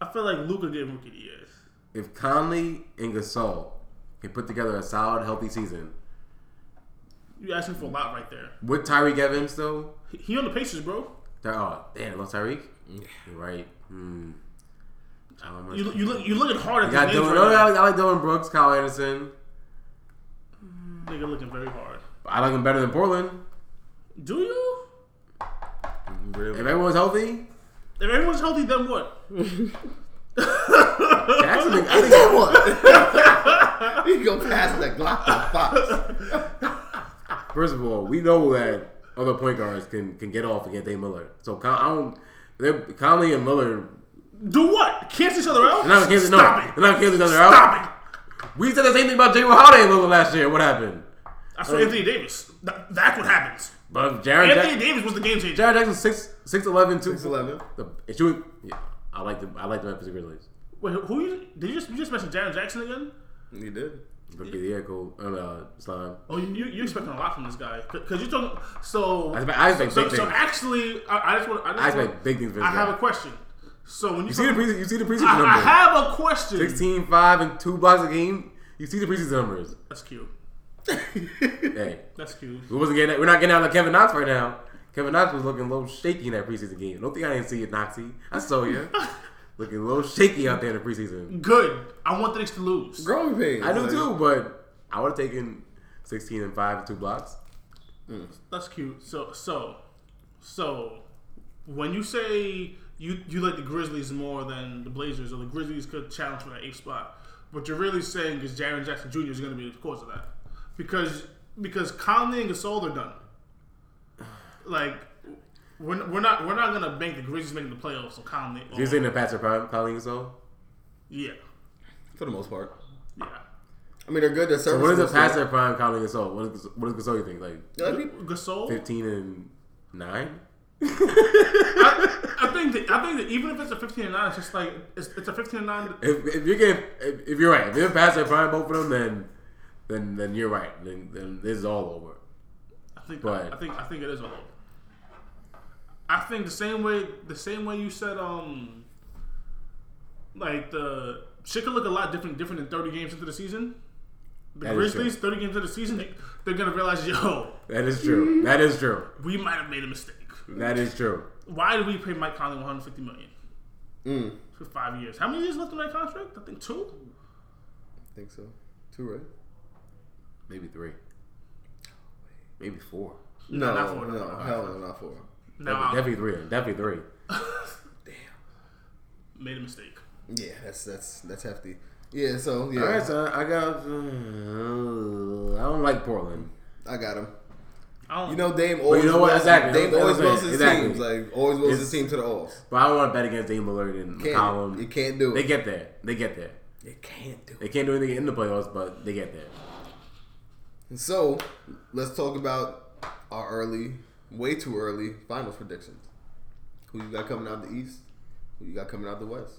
I feel like Luka getting rookie of the year. If Conley and Gasol can put together a solid, healthy season You asking for a lot right there. with Tyreke Evans, though, He, he on the Pacers, bro. they're oh damn, lost Tyreke. You're right. Hmm. I don't know. You you look you looking hard at I got the names Dillon, right I like, I like Dillon Brooks, Kyle Anderson. Nigga looking very hard. I like him better than Portland. Do you? If everyone's healthy, If everyone's healthy, then what? Jackson. I think Then what? you go past the Glock and Fox. First of all, we know that other point guards can, can get off against Dave Miller. So Con- I don't. They're, Conley and Miller. Do what? Cancel each other out? They're not canceling. No, Stop it. they're not canceling each other Stop out. it. We said the same thing about Jay Holiday a little last year. What happened? That's for Anthony Davis. Th- that's what happens. But Jaren, Anthony Jack- Davis was the game changer. Jaren Jackson six six eleven two 6'11". The it's you. Yeah, I like the I like the Memphis Grizzlies. Wait, who you did you just you just mention Jaren Jackson again? He did. Rookie of the year, cool. And uh, slime. Oh, you you you expecting a lot from this guy because you're talking. So I expect, I expect so, big so things. actually, I, I just want. I, just I expect want- big things for this I have guy. a question. So when you, You see the preseason. You see the preseason I, I have a question. 16, 5, and two blocks a game. You see the preseason numbers. That's cute. Hey, That's cute. we wasn't getting. We're not getting out of Kevin Knox right now. Kevin Knox was looking a little shaky in that preseason game. Don't think I didn't see it, Knoxy. I saw you. looking a little shaky out there in the preseason. Good. I want the Knicks to lose. Growing pains. I do like- too, but I would have taken 16 and 5 and two blocks. That's cute. So so so when you say you you like the Grizzlies more than the Blazers, or the Grizzlies could challenge for that eighth spot, what you're really saying is Jaren Jackson Jr. is going to be the cause of that because because Conley and Gasol they're done. Like we're, we're not we're not going to bank the Grizzlies making the playoffs. So Conley, Do you or- think the Pats are prime, Colleen so? yeah, For the most part. yeah. I mean, they're good. They're So what is the serviceable Pats are prime Colleen Gasol? What is what does Gasol you think? Like still. Gasol, 15 and 9? I, I think that I think that even if it's a 15 and nine, it's just like it's, it's a 15 and nine. If, if you're getting, if, if you're right, if the Pats are prime both of them, then then then you're right. Then then this is all over. I think But- I think I think it is all low. I think the same way the same way you said um like the shit could look a lot different different than 30 games into the season. The That Grizzlies, 30 games into the season, they, they're gonna realize, yo, That is true. That is true. we might have made a mistake. That is true. Why did we pay Mike Conley 150 million Mm, for five years? How many years left in that contract? I think two. I think so. Two, right? Maybe three. Maybe four. No, not no, four, no, no, hell no, not four. Now Definitely three. Definitely three. Damn. made a mistake. Yeah, that's that's that's hefty. Yeah, so yeah, All right, so I got. Uh, I don't like Portland. I got him. I don't, You know, Dame always you know what? wills- Exactly. Dame always what I'm wills his Exactly. teams, like always wills his team to the offs. But I don't want to bet against Dame Lillard and Can't McCollum. you can't do it. They get there. They get there. They can't do They can't do anything in the playoffs, but they get there. And so let's talk about our early, way too early finals predictions. Who you got coming out the East? Who you got coming out the West?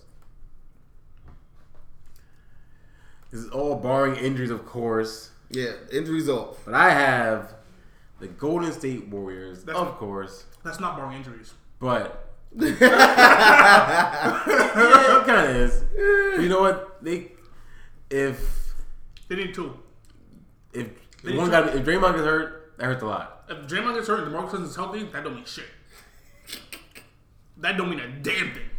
This is all barring injuries, of course. Yeah, injuries off. But I have the Golden State Warriors, That's of what- course. that's not barring injuries. But yeah, it kind of is. You know what? They if They need two. if They one try- guy if Draymond gets hurt, that hurts a lot. If Draymond gets hurt and DeMarcus Cousins is healthy, that don't mean shit. That don't mean a damn thing.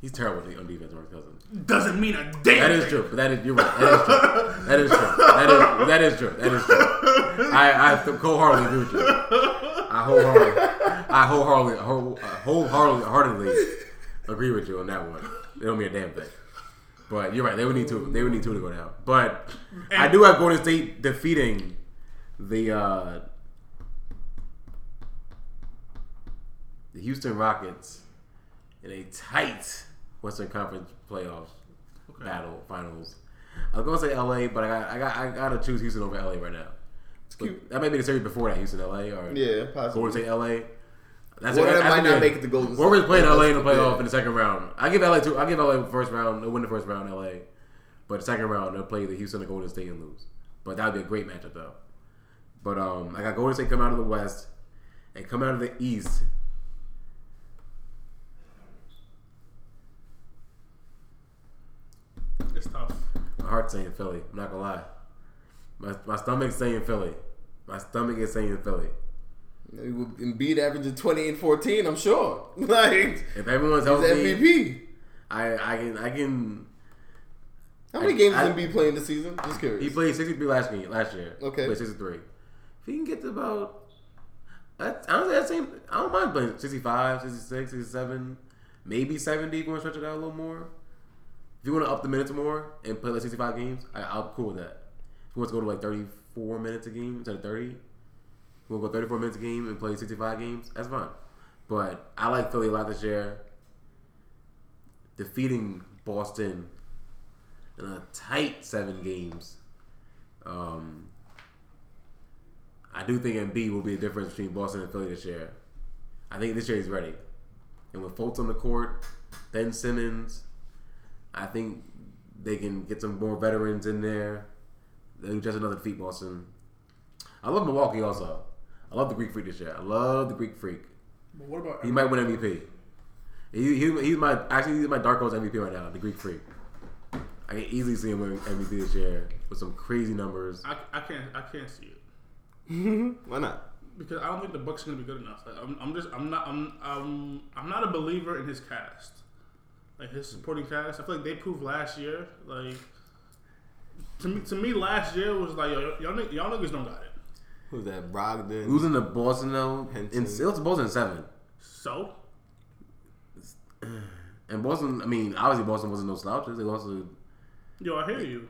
He's terrible on defense, Mark Cousins. Doesn't mean a damn That is true. That is you're right. That is true. That is true. That is that is true. That is true. I I wholeheartedly agree with you. I wholeheartedly I wholeheartedly whole- uh, wholeheartedly heartedly agree with you on that one. It don't mean a damn thing. But you're right. They would need two. They would need two to go down. But I do have Golden State defeating the uh, the Houston Rockets in a tight Western Conference playoff battle finals. I was gonna say LA, but I got I got I gotta choose Houston over LA right now. But that might be the series before that, Houston LA or Yeah, possibly. Golden State LA. That's One of them might not make it to Golden State. Warriors playing LA in the Yeah. playoff in the second round. I give LA two. I give LA first round. They'll win the first round, LA. But the second round, they'll play the Houston and Golden State and lose. But that would be a great matchup though. But um, I got Golden State come out of the West and come out of the East. It's tough. Saying Philly. I'm not gonna lie. My my stomach's saying Philly. My stomach is saying Philly. Embiid averaging 20 and 14, I'm sure. Like, If everyone's he's healthy, MVP. I I can I can. How many I- games I- Embiid playing this season? Just curious. He played 63 last game last year. Okay. He played 63. If he can get to about, I, don't honestly, that same. I don't mind playing 65, 66, 67, maybe 70. If you want to stretch it out a little more. If you want to up the minutes more and play like 65 games, I, I'm cool with that. If you want to go to like 34 minutes a game instead of 30, if you want to go 34 minutes a game and play 65 games, that's fine. But I like Philly a lot this year. Defeating Boston in a tight seven games. Um, I do think Embiid will be the difference between Boston and Philly this year. I think this year he's ready. And with Fultz on the court, Ben Simmons, I think they can get some more veterans in there. They'll just another defeat Boston. I love Milwaukee also. I love the Greek Freak this year. I love the Greek Freak. But what about He might win MVP. He, he, he's my actually he's my dark horse MVP right now. The Greek Freak. I can easily see him win MVP this year with some crazy numbers. I, I can't I can't see it Why not? because I don't think the Bucks are gonna be good enough. Like, I'm, I'm just I'm not I'm I'm I'm not a believer in his cast, like his supporting cast. I feel like they proved last year. Like to me to me last year was like yo, y'all y'all niggas don't got it. Who's that? Brogdon. Losing to Boston though, and Henson. it was Boston seven. So And Boston, I mean, obviously Boston wasn't no slouches. They lost to. yo, I hear you.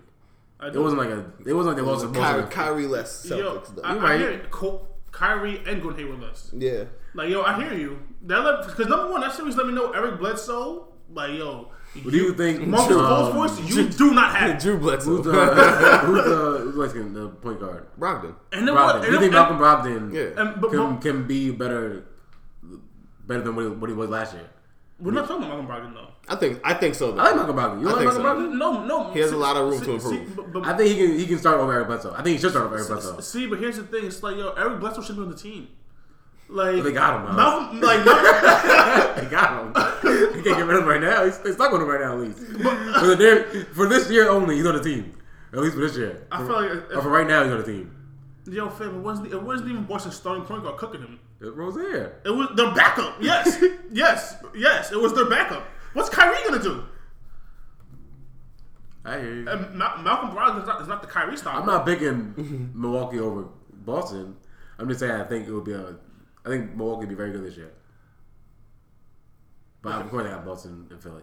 I It wasn't like a. It wasn't like they lost to Kyrie, Boston. Kyrie less yo, though. I, You I right. hear you. Col- Kyrie and Gordon Hayward list. yeah. Like yo, I hear you. That because number one, that series let me know Eric Bledsoe. Like yo, What do you think? Marcus um, Fultz voice, you do not have. Drew Bledsoe. Who's the who's uh, the uh, who's like the point guard? Brogdon. And then what? Brogdon. And You then, think Malcolm Brogdon Yeah. and, but, can but can be better better than what he, what he was last year? we're not talking about Malcolm Brogdon though. I think I think so. Though. I like Malcolm Brogdon. You I like think Malcolm so. Brogdon? No, no. He has see- a lot of room to improve. see, but, but, I think he can he can start over Eric Bledsoe. I think he should start over Eric Bledsoe. see, but here's the thing: it's like yo, Eric Bledsoe should be on the team. Like They got him. Malcolm, like Malcolm, They got him. he can't get rid of him right now. He's, they're stuck with him right now, at least. For, the, for this year only, he's on the team. At least for this year. I For- feel like if- for right now, he's on the team. yo, fam, it wasn't it wasn't even Boston's starting point guard cooking him. It's Rozier. It was their backup. Yes, yes, yes. It was their backup. What's Kyrie gonna do? I hear you. And Ma- Malcolm Brogdon is not, is not the Kyrie style. I'm not picking Milwaukee over Boston. I'm just saying I think it would be a. I think Milwaukee would be very good this year. But of course, I got Boston and Philly.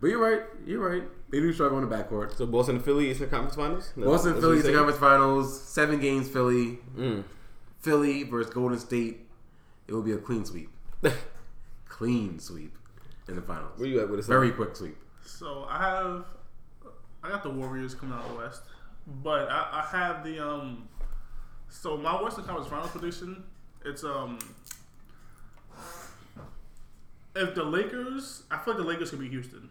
But you're right. You're right. They do struggle in the backcourt. So Boston and Philly Eastern Conference Finals. That's- Boston, that's Philly, what the conference finals, seven games. Philly, Mm. Philly versus Golden State. It will be a clean sweep. Clean sweep in the finals. Where you at with this? Very quick sweep. So I have, I got the Warriors coming out of the West, but I, I have the um. So my Western Conference Finals prediction, it's um. If the Lakers, I feel like the Lakers could beat Houston.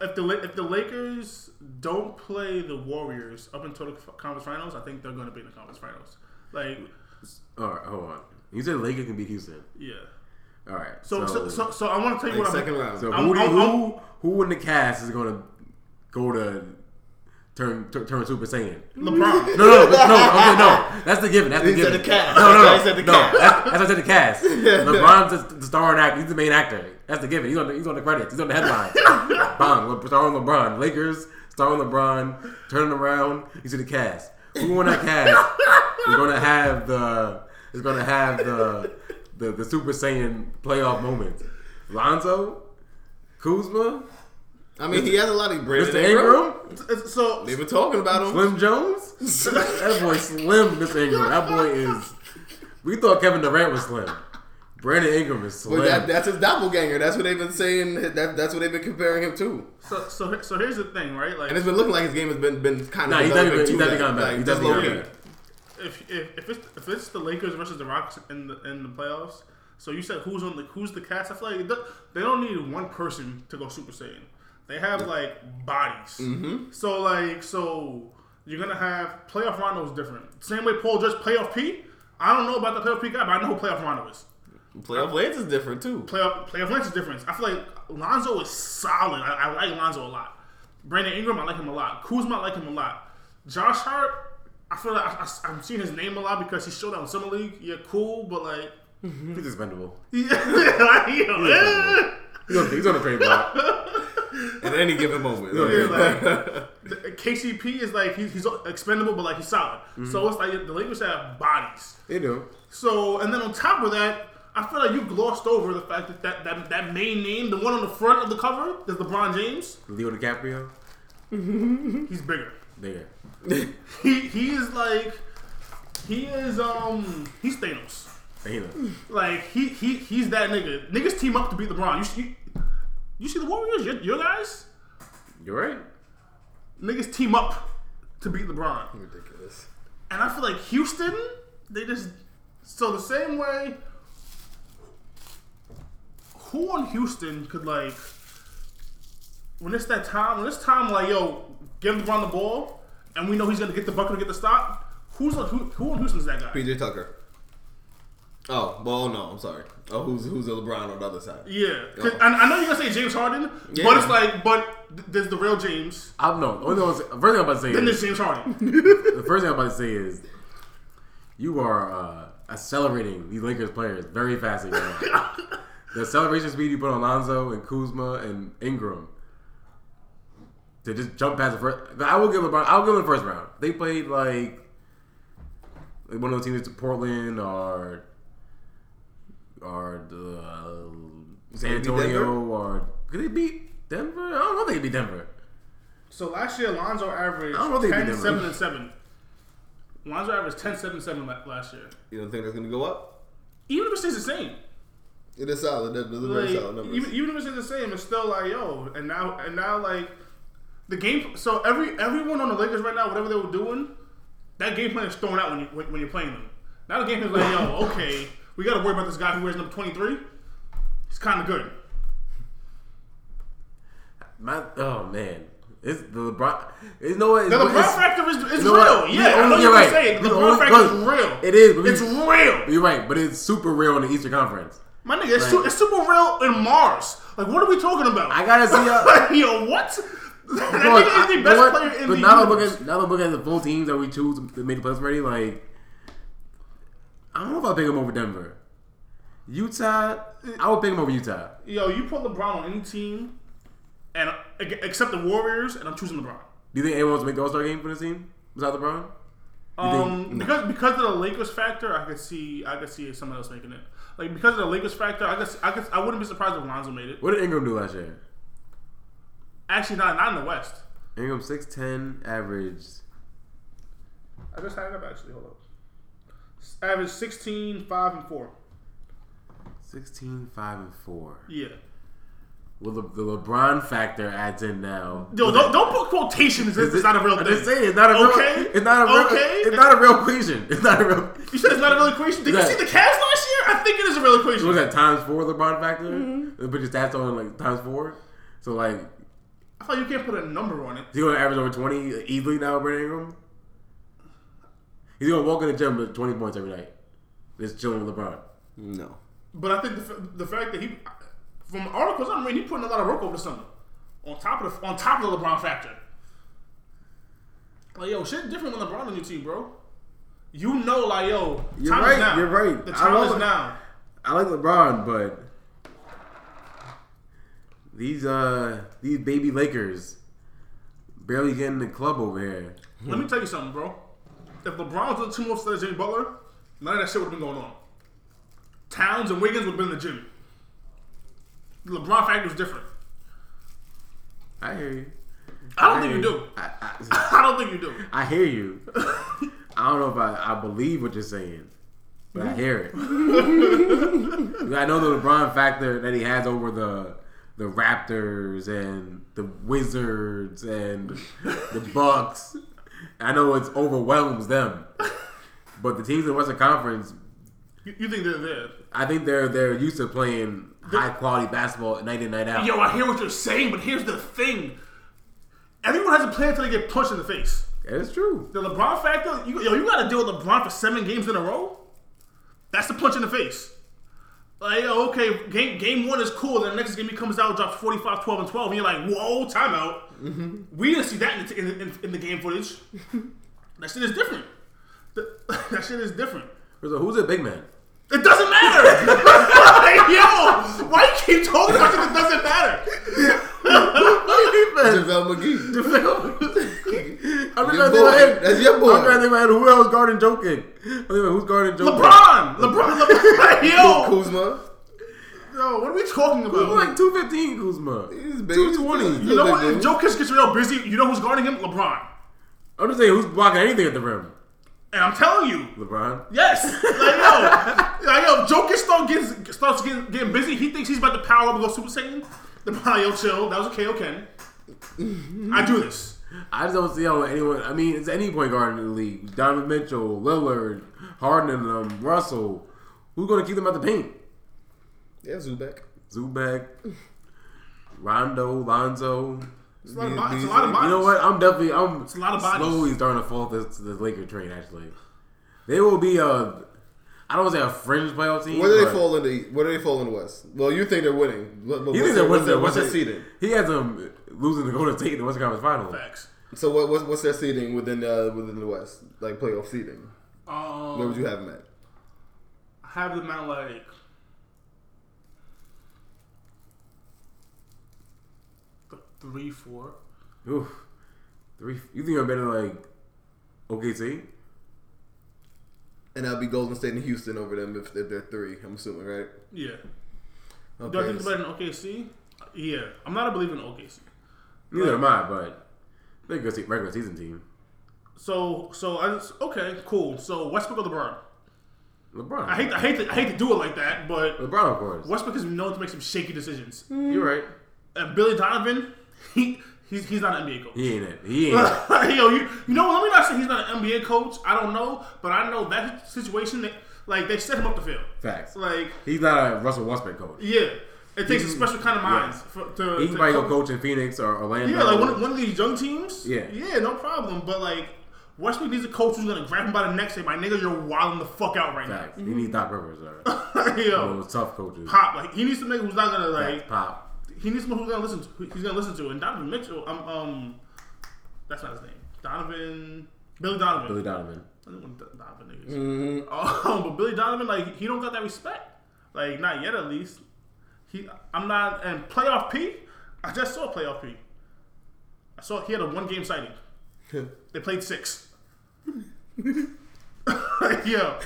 If the if the Lakers don't play the Warriors up until the conference finals, I think they're going to be in the conference finals. Like, All right, hold on. You said Lakers can beat Houston. yeah. All right. So so so, so, I want to tell you Like what second I'm. round. So I'm- who, do, I'm- who who in the cast is going to go to turn turn, turn Super Saiyan? LeBron. No, no, no. Okay, no. That's the given. That's the He said given. the cast. No, no, no. He said the no. cast. That's, that's what I said. The cast. LeBron's the, the starring actor. He's the main actor. That's the given. He's on the, he's on the credits. He's on the headline. Bang. Starring LeBron. Lakers. Starring LeBron. Turning around. You see the cast. Who on that cast is going to have the is going to have the the the Super Saiyan playoff moment? Lonzo, Kuzma, I mean, he has a lot of Brandon Mr. Ingram. Ingram, So They've been talking about him. Slim Jones. that boy slim, Mr. Ingram. That boy is. We thought Kevin Durant was slim. Brandon Ingram is slim. But that, that's his doppelganger. That's what they've been saying. That, that's what they've been comparing him to. so so so here's the thing, right? Like And it's been looking like his game has been been kind of Nah, he's definitely- he's definitely gotten better. Like, He's definitely gotten better. if, if if it's if it's the Lakers versus the Rockets in the in the playoffs, so you said who's on the who's the cast? I feel like they don't need one person to go Super Saiyan. They have like bodies. Mm-hmm. So like so you're gonna have playoff Rondo is different. Same way Paul George playoff P. I don't know about the playoff P guy, but I know who playoff Rondo is. Playoff Lance is different too. Playoff playoff Lance is different. I feel like Lonzo is solid. I, I like Lonzo a lot. Brandon Ingram, I like him a lot. Kuzma, I like him a lot. Josh Hart, I feel like I, I, I'm seeing his name a lot because he showed out in summer league. Yeah, cool, but like, He's expendable. yeah, like, you know. He's on, he's on the trade block. At any given moment. Like, KCP is like he's, he's expendable, but like he's solid. So it's like the Lakers have bodies. They do. So and then on top of that, I feel like you glossed over the fact that that, that that main name, the one on the front of the cover, is LeBron James. Leo DiCaprio. He's bigger. Bigger. He he is like he is um he's Thanos. They know. Like he he he's that nigga. Niggas team up to beat LeBron. You see, you see the Warriors, your, your guys. You're right. Niggas team up to beat LeBron. Ridiculous. And I feel like Houston, they just so the same way. Who on Houston could like when it's that time? When it's time, like yo, give LeBron the ball, and we know he's gonna get the bucket to get the stop. Who's on who? Who on Houston's that guy? PJ Tucker. Oh well, no, I'm sorry. Oh, who's who's the LeBron on the other side? Yeah, Oh. I, I know you're gonna say James Harden, Yeah. but it's like, but th- there's the real James. I'm no. Only thing I was, first thing I'm about to say Then is, there's James Harden. the first thing I'm about to say is you are uh, accelerating these Lakers players very fast the acceleration speed you put on Lonzo and Kuzma and Ingram to just jump past the first. I will give LeBron. I'll give them the first round. They played like, like one of those teams to Portland or or the, uh, San Antonio or could they beat Denver? I don't know. if They could beat Denver. So last year, Lonzo averaged I don't know if they 10, beat them, 7, and 7. Lonzo averaged 10, 7, 7 last year. You don't think that's gonna go up? Even if it stays the same. It is solid. That- Those are very solid numbers. even, even if it stays the same, it's still like, yo, and now, and now, like, the game. So every everyone on the Lakers right now, whatever they were doing, that game plan is thrown out when you when, when you're playing them. Now the game plan is like, yo, okay, we got to worry about this guy who wears number 23. He's kind of good. My oh man, it's the LeBron. You know what? The It's- LeBron factor is, is know real. Yeah, The I know only- you're right. saying the LeBron factor is real. It is. But It's we- real. You're right, but it's super real in the Eastern Conference. My nigga, it's, Right. su- it's super real in Mars. Like, what are we talking about? I gotta see. Uh, Yo, what? that nigga is the best what? player in but the now universe. look at now that look at the full teams that we choose that made the playoffs already, like I don't know if I'll pick him over Denver. Utah, I would pick him over Utah. Yo, you put LeBron on any team, and except the Warriors, and I'm choosing LeBron. Do you think anyone wants to make the All Star game for this team besides LeBron? Um, because because of the Lakers factor, I could see I could see someone else making it. Like because of the Lakers factor, I guess I guess I wouldn't be surprised if Lonzo made it. What did Ingram do last year? Actually, not not in the West. Ingram six ten average. I just had it up actually. Hold up. Average 16, 5, and 4. 16, 5, and 4. Yeah. Well, the, the LeBron factor adds in now. Yo, don't, don't put quotations. It's, it's not a real I'm just saying, it's not a real. Okay. It's not a real. Okay. It's not a real equation. It's not a real. You said it's not a real equation. Did you see the Cavs last year? I think it is a real equation. What was that times four LeBron factor? Mm-hmm. But your stats on like times four. So like, I thought you can't put a number on it. he's gonna average over twenty easily now, Brandon Ingram. He's gonna walk in the gym with twenty points every night. Just chilling with LeBron. No. But I think the, the fact that he, from articles I'm reading, he putting a lot of work over the summer. On top of the on top of the LeBron factor. Like yo, shit different when LeBron on your team, bro. You know, like yo, You're time right, is now. you're right. The I time love is it. now. I like LeBron, but these uh these baby Lakers barely getting the club over here. Let me tell you something, bro. If LeBron was the team instead of Jimmy Butler, none of that shit would have been going on. Towns and Wiggins would have been in the gym. The LeBron factor is different. I hear you. I don't I think you do. I, I, I don't think you do. I hear you. I don't know if I, I believe what you're saying, but I hear it. I know the LeBron factor that he has over the the Raptors and the Wizards and the Bucks. I know it overwhelms them, but the teams in the Western Conference, You, you think they're there? I think they're they're used to playing high quality basketball night in night out. Yo, I hear what you're saying, but here's the thing. Everyone has a plan until they get punched in the face. It's true. The LeBron factor, you, yo, you got to deal with LeBron for seven games in a row. That's the punch in the face. Like, okay, game game one is cool. Then the next game he comes out, drops 45, 12, and 12. And you're like, whoa, timeout. Mm-hmm. We didn't see that in the, in, in, in the game footage. that shit is different. The- that shit is different. So who's a big man? It doesn't matter. Like, yo, why you keep talking about shit that doesn't matter? JaVale McGee. I'm Your trying to think in my boy. That's your I'm trying to boy. think in my head, who else guarding Jokic? I'm thinking, who's guarding Jokic? LeBron, LeBron, LeBron. Yo, Kuzma. yo, what are we talking Kuzma about? like 215 Kuzma. He's big. 220. You know what? If Jokic gets real busy, you know who's guarding him? LeBron. I'm just saying who's blocking anything at the rim? And I'm telling you, LeBron. yes. Like yo, like yo, Jokic start getting, starts getting, getting busy. He thinks he's about to power up and go Super Saiyan. LeBron, yo, chill. That was a KO Ken. I do this. I just don't see how anyone. I mean, it's any point guard in the league. Donovan Mitchell, Lillard, Harden, and um, Russell. Who's going to keep them at the paint? Yeah, Zubek. Zubac, Rondo, Lonzo. It's a lot of, bo- it's a lot of bodies. You know what? I'm definitely. I'm a lot of bodies. slowly starting to fall this to the Laker train. Actually, they will be a. I don't want to say a fringe playoff team. Where do they but- fall in the Where do they fall in the West? Well, you think they're winning. But but He what's they're their, winning. what's their What's seeding? He has them losing to Golden State in the Western Conference Finals. Facts. So what, what's, what's their seeding within uh, within the West? Like playoff seeding? Um, Where would you have them at? have them at like three, four. Oof. Three. You think I'm better like OKC? And that'll be Golden State and Houston over them if, if they're three. I'm assuming, right? Yeah. Okay. Do I think it's better than OKC? Yeah. I'm not a believer in OKC. Neither am I, but they're a good se- regular season team. So, so I just okay, cool. So Westbrook or LeBron? LeBron. I hate, I hate, to, I hate to do it like that, but LeBron, of course. Westbrook is known to make some shaky decisions. You're right. And Billy Donovan, he, he's, he's not an NBA coach. He ain't it. He ain't it. Yo, you, you know, let me not say he's not an NBA coach. I don't know, but I know that situation. That, like they set him up to fail. Facts. Like, He's not a Russell Westbrook coach. yeah, it takes a special kind of mind yes. for, to. He can probably go coach- in Phoenix or Orlando. Yeah, like one, one of these young teams. Yeah. yeah, no problem. But like Westbrook needs a coach who's gonna grab him by the neck, say, "My nigga, you're wilding the fuck out right Facts. He needs Doc Rivers now." one Yo, of those tough coaches. pop. Like he needs somebody who's not gonna Facts. like. Pop. He needs someone who's gonna listen. to He's gonna listen to. And Donovan Mitchell. Um, um, that's not his name. Donovan. Billy Donovan. Billy Donovan. I don't know what Donovan niggas. Um, but Billy Donovan, like, he don't got that respect. Like, not yet, at least. He, I'm not. And playoff P, I just saw playoff P. I saw he had a one game sighting. They played six. Yo.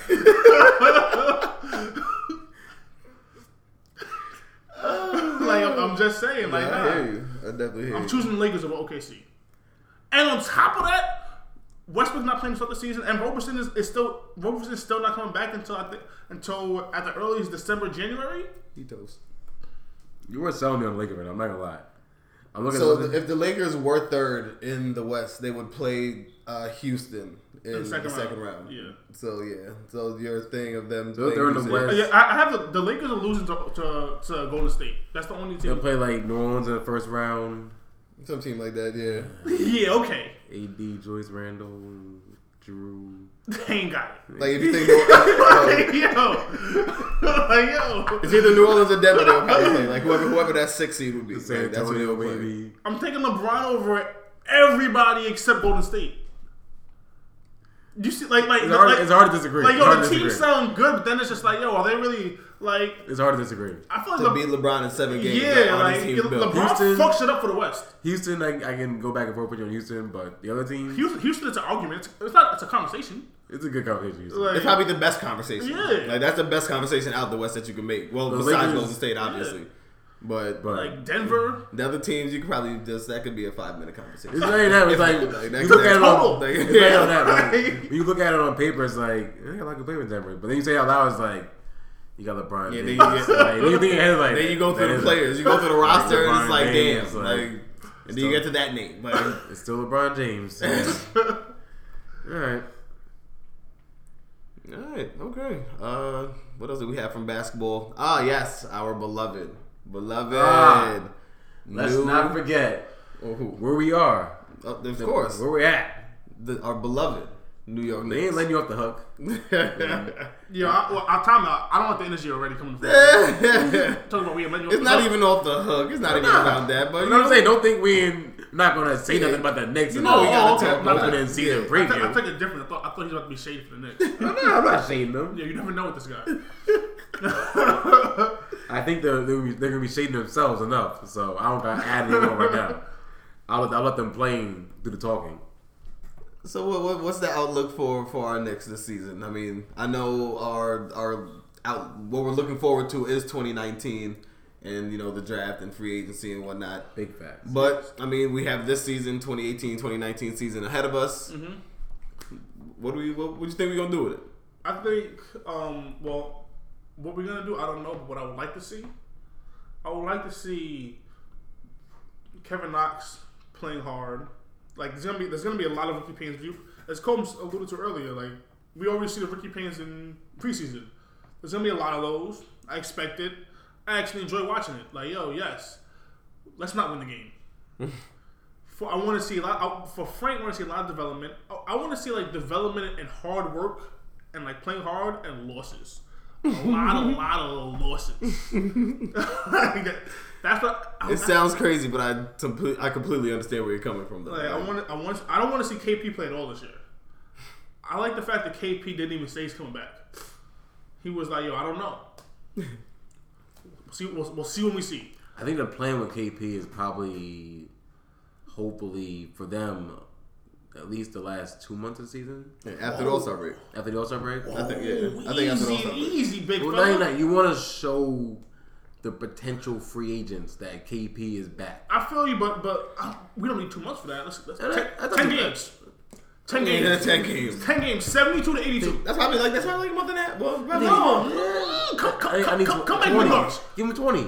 like I'm, I'm just saying, like I nah. hear you. I definitely hear I'm you. choosing the Lakers over OKC. And on top of that, Westbrook's not playing to start the season, and Roberson is, is still Roberson is still not coming back until I think until at the earliest December January. He toast. You were selling me on Lakers, man. I'm not gonna lie. I'm looking So at if the Lakers were third in the West, they would play uh, Houston in, the the second second, round. round. Yeah. So yeah, so your thing of them. So playing they're in the Houston- West. Yeah, I, I have the, the Lakers are losing to, to, to Golden State. That's the only team. they'll play like New Orleans in the first round. some team like that. Yeah, Yeah, okay. AD, Julius Randle, Jrue. They ain't got it. like if you think uh, yo, like, yo. it's either New Orleans or Denver, they'll probably play. Like whoever whoever that six seed would be. Like, that's what they'll play. I'm taking LeBron over everybody except Golden State. You see, like, like, It's hard, like, it's hard to disagree. like, yo, the team's disagree. sound good, but then it's just like, yo, are they really like? It's hard to disagree. I feel like To like beat LeBron in seven games. yeah, all like these. LeBron Houston- fucks it up for the West. Houston, I, I can go back and forth with you on Houston, but the other team, Houston, Houston, it's an argument. It's, it's not. It's a conversation. it's a good conversation. Houston. Like, It's probably the best conversation. Yeah. Like that's the best conversation out the West that you can make. Well, The besides Lakers- Golden State, obviously. But, But- like Denver. the other teams, you could probably just that could be a five minute conversation. It's even that. It's like Like, that- you look at it on. Like, It's not even yeah. that. Like, when you look at it on paper, it's like eh, I like a paper Denver, but then you say out loud, it's like you got LeBron. Yeah, then you get- like, then you think ahead like then you go through the players, you go through the roster, and it's like, James, damn, like, like, and then you get to that name. Like, It's still LeBron James. so- All right. all right, okay. Uh, what else do we have from basketball? Ah, yes, our beloved, beloved. Ah, Let's new- not forget Oh, where we are. Oh, of course, Where we're at. the, our beloved New York They ain't letting you off the hook. Yeah, I, well, I'll time out. I don't want the energy already coming from. Talking about we ain't letting you It's not even off the hook. It's not even about that. But You you know what I'm saying? Don't think we ain't not gonna say nothing about the Knicks. and know we gotta oh, okay. talk No, about open it. in season Yeah. I, preview. think, I think it's different. I thought, I thought he was about to be shady for the Knicks. No, I'm not shading them. yeah, you never know with this guy. I think they're, they're, gonna be- they're gonna be shading themselves enough. So I don't gotta add anymore right now. I'll let, I'll let them playing do the talking. So what, what what's the outlook for for our Knicks this season? I mean, I know our our out what we're looking forward to is 2019 and you know the draft and free agency and whatnot. Big facts. But I mean, we have this season 2018 2019 season ahead of us. Mm-hmm. What do we what, what do you think we're gonna do with it? I think, um, well, what we're gonna do, I don't know, but what I would like to see, I would like to see Kevin Knox playing hard. Like there's gonna be there's gonna be a lot of Ricky Payne's view. As Combs alluded to earlier, like we always see the Ricky Paynes in preseason. There's gonna be a lot of those. I expect it. I actually enjoy watching it. Like yo, yes, let's not win the game. For I want to see a lot. I, for Frank, I want to see a lot of development. I, I want to see like development and hard work and like playing hard and losses. A lot, a lot of losses. Like, that- that's what. I, It sounds crazy, but I complete, I completely understand where you're coming from. Though. like, I want. I want. I don't want to see KP play at all this year. I like the fact that KP didn't even say he's coming back. He was like, "Yo, I don't know. We'll see, we'll, we'll see when we see." I think the plan with KP is probably, hopefully for them, at least the last two months of the season after the All Star break. after the All Star break. I think yeah. I think after the easy, All Star break. easy, big Well, fella. no, you're not. You want to show the potential free agents that KP is back. I feel you, but but uh, we don't need two months for that. Let's, let's And I- ten, I ten games. Ten Yeah, games. ten games. Ten games. Seventy-two to eighty-two. That's probably like that's probably like a month and a half. Well, probably No, like- come, come, I, I come, need come, come back with numbers. Give him 20.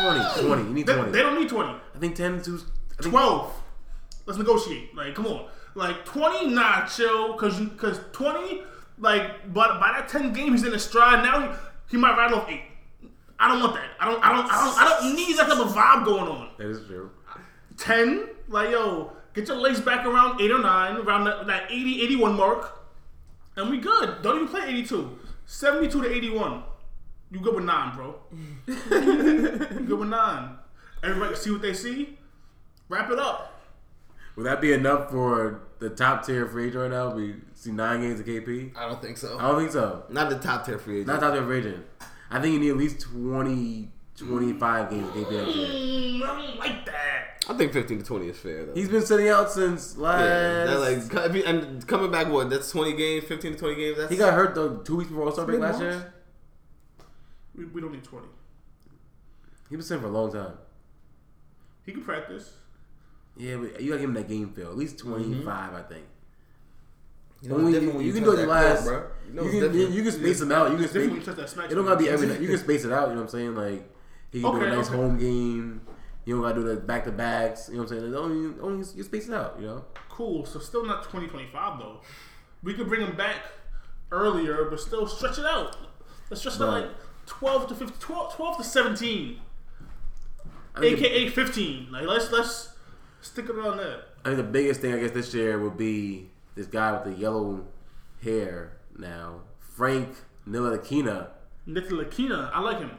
20. 20. You need They, 20. they don't need twenty. I think 10 to. I 12. Let's negotiate. Like, come on. Like 20, nah, chill. Cause you, cause 20, like, but by that 10 game he's in a stride. Now he, he might rattle off eight. I don't want that. I don't. I don't. I don't. I don't need that type of vibe going on. That is true. 10, like, yo, get your legs back around eight or nine, around that, that 80, 81 mark, and we good. Don't even play 82. 72 to 81. You good with nine, bro. you good with nine. Everybody see what they see. Wrap it up. Would that be enough for the top tier free agent right now? We see nine games of KP? I don't think so. I don't think so. Not the top tier free agent. Not top tier free agent. I think you need at least 20, 25 games of KP. Mm, I don't like that. I think 15 to 20 is fair though. He's been sitting out since last. yeah, that, like co- and coming back what? That's 20 games, 15 to 20 games. That's he got hurt though two weeks before All Star break last Mid-March? year. We, we don't need 20. He been sitting for a long time. He can practice. Yeah, but you gotta give him that game feel. At least 25, Mm-hmm. I think. You know, it's different when you can do it last. bro. You know, you, can, you can space them out. You can when you space. that smack. It don't gotta be every night. You can space it out. You know what I'm saying? Like he can do a nice okay. home game. You don't gotta do the back to backs. You know what I'm saying? Only, only you space it out. You know. Cool. So still not 2025 though. We could bring him back earlier, but still stretch it out. Let's stretch it out like 12 to 15, 12, 12 to 17, I think, aka 15. Like let's let's stick around there. I think the biggest thing I guess this year would be this guy with the yellow hair now, Frank Ntilikina. Nicola Lakina, I like him.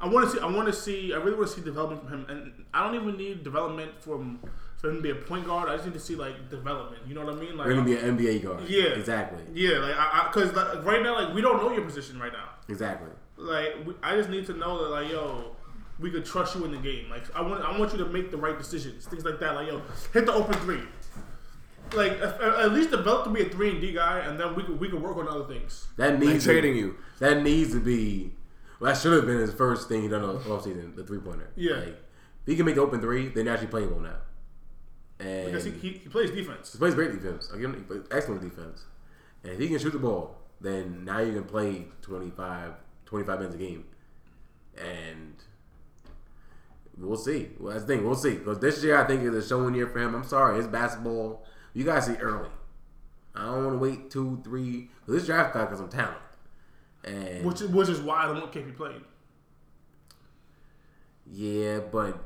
I want to see. I want to see. I really want to see development from him, and I don't even need development from for him to be a point guard. I just need to see like development. You know what I mean? Like, We're gonna be an NBA guard. Yeah. exactly, yeah, like I because like, right now, like we don't know your position right now. exactly. Like we, I just need to know that like yo, we could trust you in the game. Like I want I want you to make the right decisions, things like that. Like yo, hit the open three. Like at, at least develop to be a three and D guy, and then we could we could work on other things. That Like needs trading you. That needs to be. Well, that should have been his first thing he done off season, the three pointer. Yeah. Like, if he can make the open three, then they're actually playable now. And Because he, he, he plays defense. He plays great defense. Again, he plays excellent defense. And if he can shoot the ball, then now you can play 25, 25 minutes a game. And we'll see. Well, that's the thing. We'll see. Because this year, I think is a showing year for him. I'm sorry. His basketball, you guys see early. I don't want to wait two, three. 'cause this draft got some talent. And Which is, which is why I don't want KP playing. yeah, but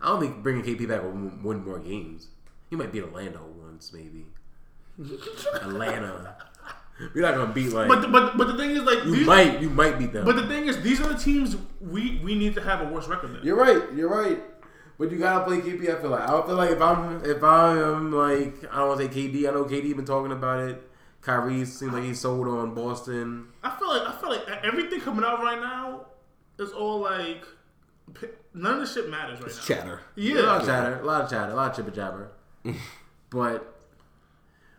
I don't think bringing KP back will win more games. He might beat Orlando once, maybe. Atlanta. We're not gonna beat like. But the, but but the thing is like you these, might, you might beat them. But the thing is, these are the teams we we need to have a worse record than. you're right. You're right. But you gotta play KP. I feel like I don't feel like if I'm if I'm like I don't want to say KD. I know KD been talking about it. Kyrie seems like he's sold on Boston. I feel like I feel like everything coming out right now is all like none of this shit matters right now. Chatter. Yeah, A lot of chatter, a lot of chatter, a lot of jibber jabber. but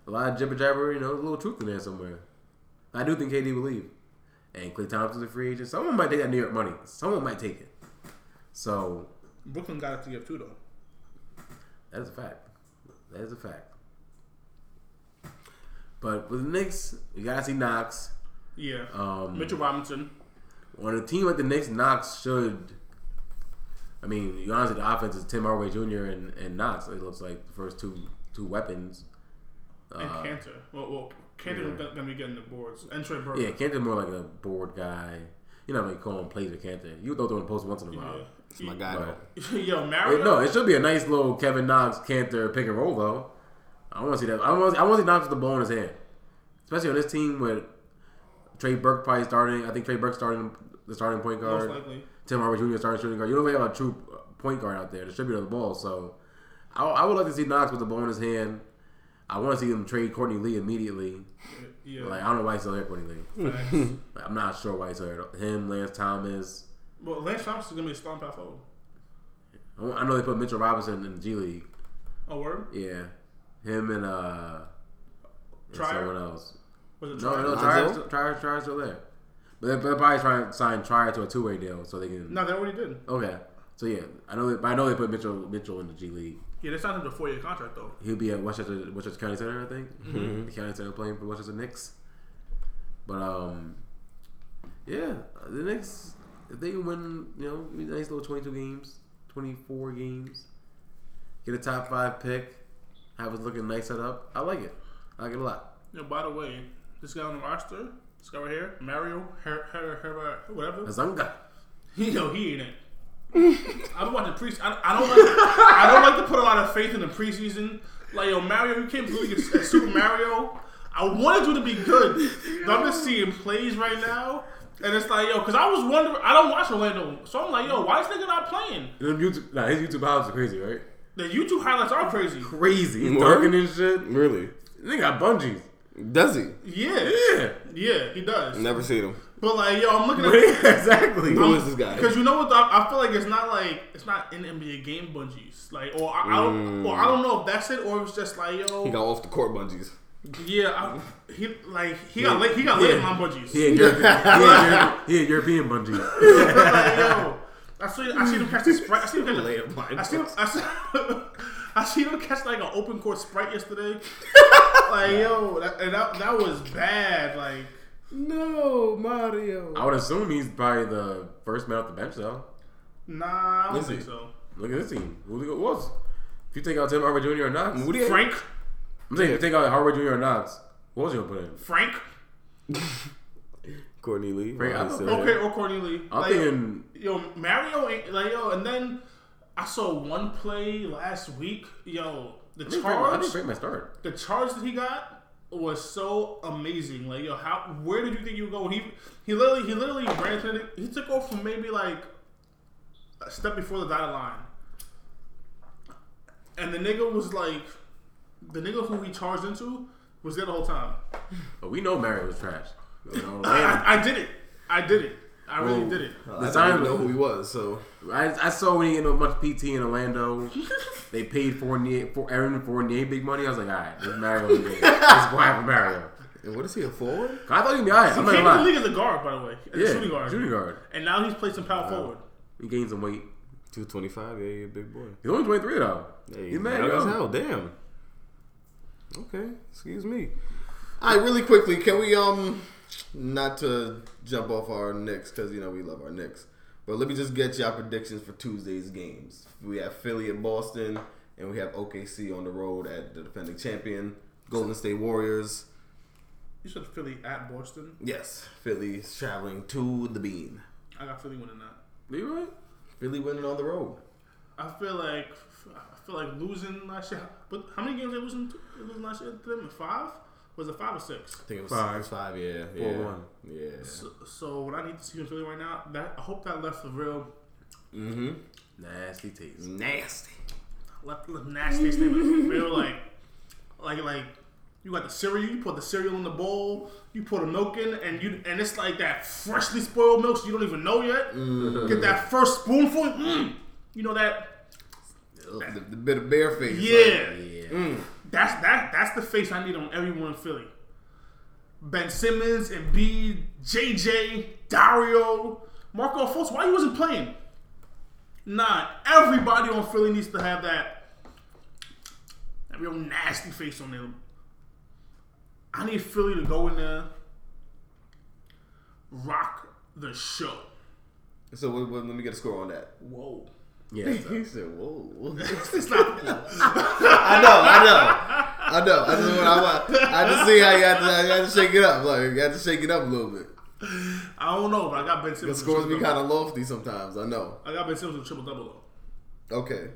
a lot of jibber jabber, you know, there's a little truth in there somewhere. I do think KD will leave. And Klay Thompson's a free agent. Someone might take that New York money. Someone might take it. So Brooklyn got it to give too though. that is a fact. That is a fact. But with the Knicks, you gotta see Knox. Yeah, Um, Mitchell Robinson. on a team like the Knicks, Knox should. I mean, you honestly, the offense is Tim Hardaway Jr. and, and Knox. It looks like the first two two weapons. And Uh, Kanter. Well, well Kanter yeah. gonna be getting the boards. And Trey Burke. Yeah, Kanter's more like a board guy. You know, like calling plays with Kanter. You throw in a post once in a while. It's my guy. But, Yo, Mario. It- no, it should be a nice little Kevin Knox Kanter pick and roll though. I want to see that. I want. I want to see Knox with the ball in his hand, especially on this team with Trey Burke probably starting. I think Trey Burke starting the starting point most guard. likely. Tim Hardaway Jr. starting shooting guard. You don't really have a true point guard out there, distributor of the ball. So I, I would like to see Knox with the ball in his hand. I want to see him trade Courtney Lee immediately. Yeah. Like I don't know why he's still here, Courtney Lee. Like, I'm not sure why he's here. Him, Lance Thomas. well, Lance Thompson's gonna be a starting power forward. I know they put Mitchell Robinson in the G League. Oh, word. Yeah, him and uh, and Trier? someone else. Was it No, Trier? no, Lonzo? Trier, Trier, Trier's still there. But they're, they're probably trying to sign Trier to a two way deal so they can. No, they already did. Okay, so yeah, I know. They, but I know they put Mitchell Mitchell in the G League. Yeah, they signed him to a four-year contract though. He'll be at Westchester, Westchester County Center, I think. The county center playing for Westchester Knicks. But um, yeah, the Knicks if they win, you know, nice little twenty-two games, twenty-four games, get a top five pick, have us looking nice set up. I like it. I like it a lot. Yo, by the way, this guy on the roster, this guy right here, Mario, Her, Her, Her, whatever. Azunga. He know he ain't it. I've been watching pre. I, I don't like. I don't like to put a lot of faith in the preseason. Like yo, Mario, you came through against uh, Super Mario. I wanted you to be good. But I'm just seeing plays right now, and it's like yo, because I was wondering. I don't watch Orlando, so I'm like yo, why is nigga not playing? Them YouTube, nah, his YouTube highlights are crazy, right? The YouTube highlights are crazy. Crazy. He's Word? and shit. Really? They got bungees. Does he? Yeah, Yeah. yeah, he does. Never seen him. But like yo, I'm looking at. yeah, exactly. Who is this guy? Because you know what? I, I feel like it's not like it's not in NBA game bungees. Like, or I, I don't, mm. or I don't know if that's it, or it's just like yo, He got off the court bungees. yeah, I, he like he got late, he got late on bungees. He had European, he had European, he European bungees. like, yo, I see. I see them catch the sprite. I see them catch. Later, A, Mike. I see them. I see, I see them catch like an open court sprite yesterday. like yo, that, and that that was bad. Like No, Mario. I would assume he's probably the first man off the bench though. nah, I don't think so. Look at this team. Who do you go was? If you take out Tim Hardaway Jr. or Knox, Who do you- Frank, I'm saying if you take out Hardaway Jr. or Knox, what was you gonna put in? Frank. Courtney Lee. Frank, I Like I. Okay, or Courtney Lee. I'm Like, thinking yo, Mario ain't like yo, and then I saw one play last week. Yo, the I think Frank- I charge, think Frank might start. the charge that he got was so amazing. Like yo, how where did you think you were going? He he literally he literally ran to the, he took off from maybe like a step before the dotted line, and the nigga was like, the nigga who he charged into was there the whole time. But we know Mario was trash. You know, I, I, I did it. I did it. I really Well, did it. I the didn't know who he was. So I, I saw when he had a bunch of PT in Orlando. they paid Fournier, for Aaron Fournier big money. I was like, all right, this Mario. is good. This is what happened, Mario. and what is he a forward? I thought he'd be all right. I'm He not came gonna the league as a guard, by the way, as Yeah, a shooting guard. shooting guard. And now he's played some power forward. He gained some weight. Two twenty five. Yeah, you're a big boy. He's only 23 though. Hey, He's mad young as young. hell. Damn. Okay, excuse me. All right, really quickly, can we um not to jump off our Knicks because you know we love our Knicks, but let me just get y'all predictions for Tuesday's games. We have Philly and Boston, and we have OKC on the road at the defending champion Golden State Warriors. You said Philly at Boston. Yes, Philly's traveling to the Bean. I got Philly winning that. Leroy? Philly winning on the road. I feel like I feel like losing last year. But how many games they losing? Losing last year to them? Five? Was it five or six? I think it was Five. five. Five. Yeah, Four yeah, one. yeah. So, so what I need to see from Philly right now, that I hope that left the real Mm-hmm. Nasty taste. Nasty. left the nasty statement. Real like, like like you got the cereal. You put the cereal in the bowl. You put the milk in, and you and it's like that freshly spoiled milk. So you don't even know yet. Get that first spoonful. Mm, you know that. The, the bit of bare face. Yeah. Yeah. That's that. That's the face I need on everyone in Philly. Ben Simmons, Embiid, JJ, Dario, Markelle Fultz. Why you wasn't playing? Nah, everybody on Philly needs to have that that real nasty face on them. I need Philly to go in there, rock the show. So what, what, let me get a score on that. Whoa, Yeah. he said, "Whoa." it's not. I know, I know, I know. I just want, I want, I just see how you got to, you got to shake it up. Like you got to shake it up a little bit. I don't know, but I got Ben Simmons. The scores be kind of lofty sometimes. I know. I got Ben Simmons with triple double though. Okay.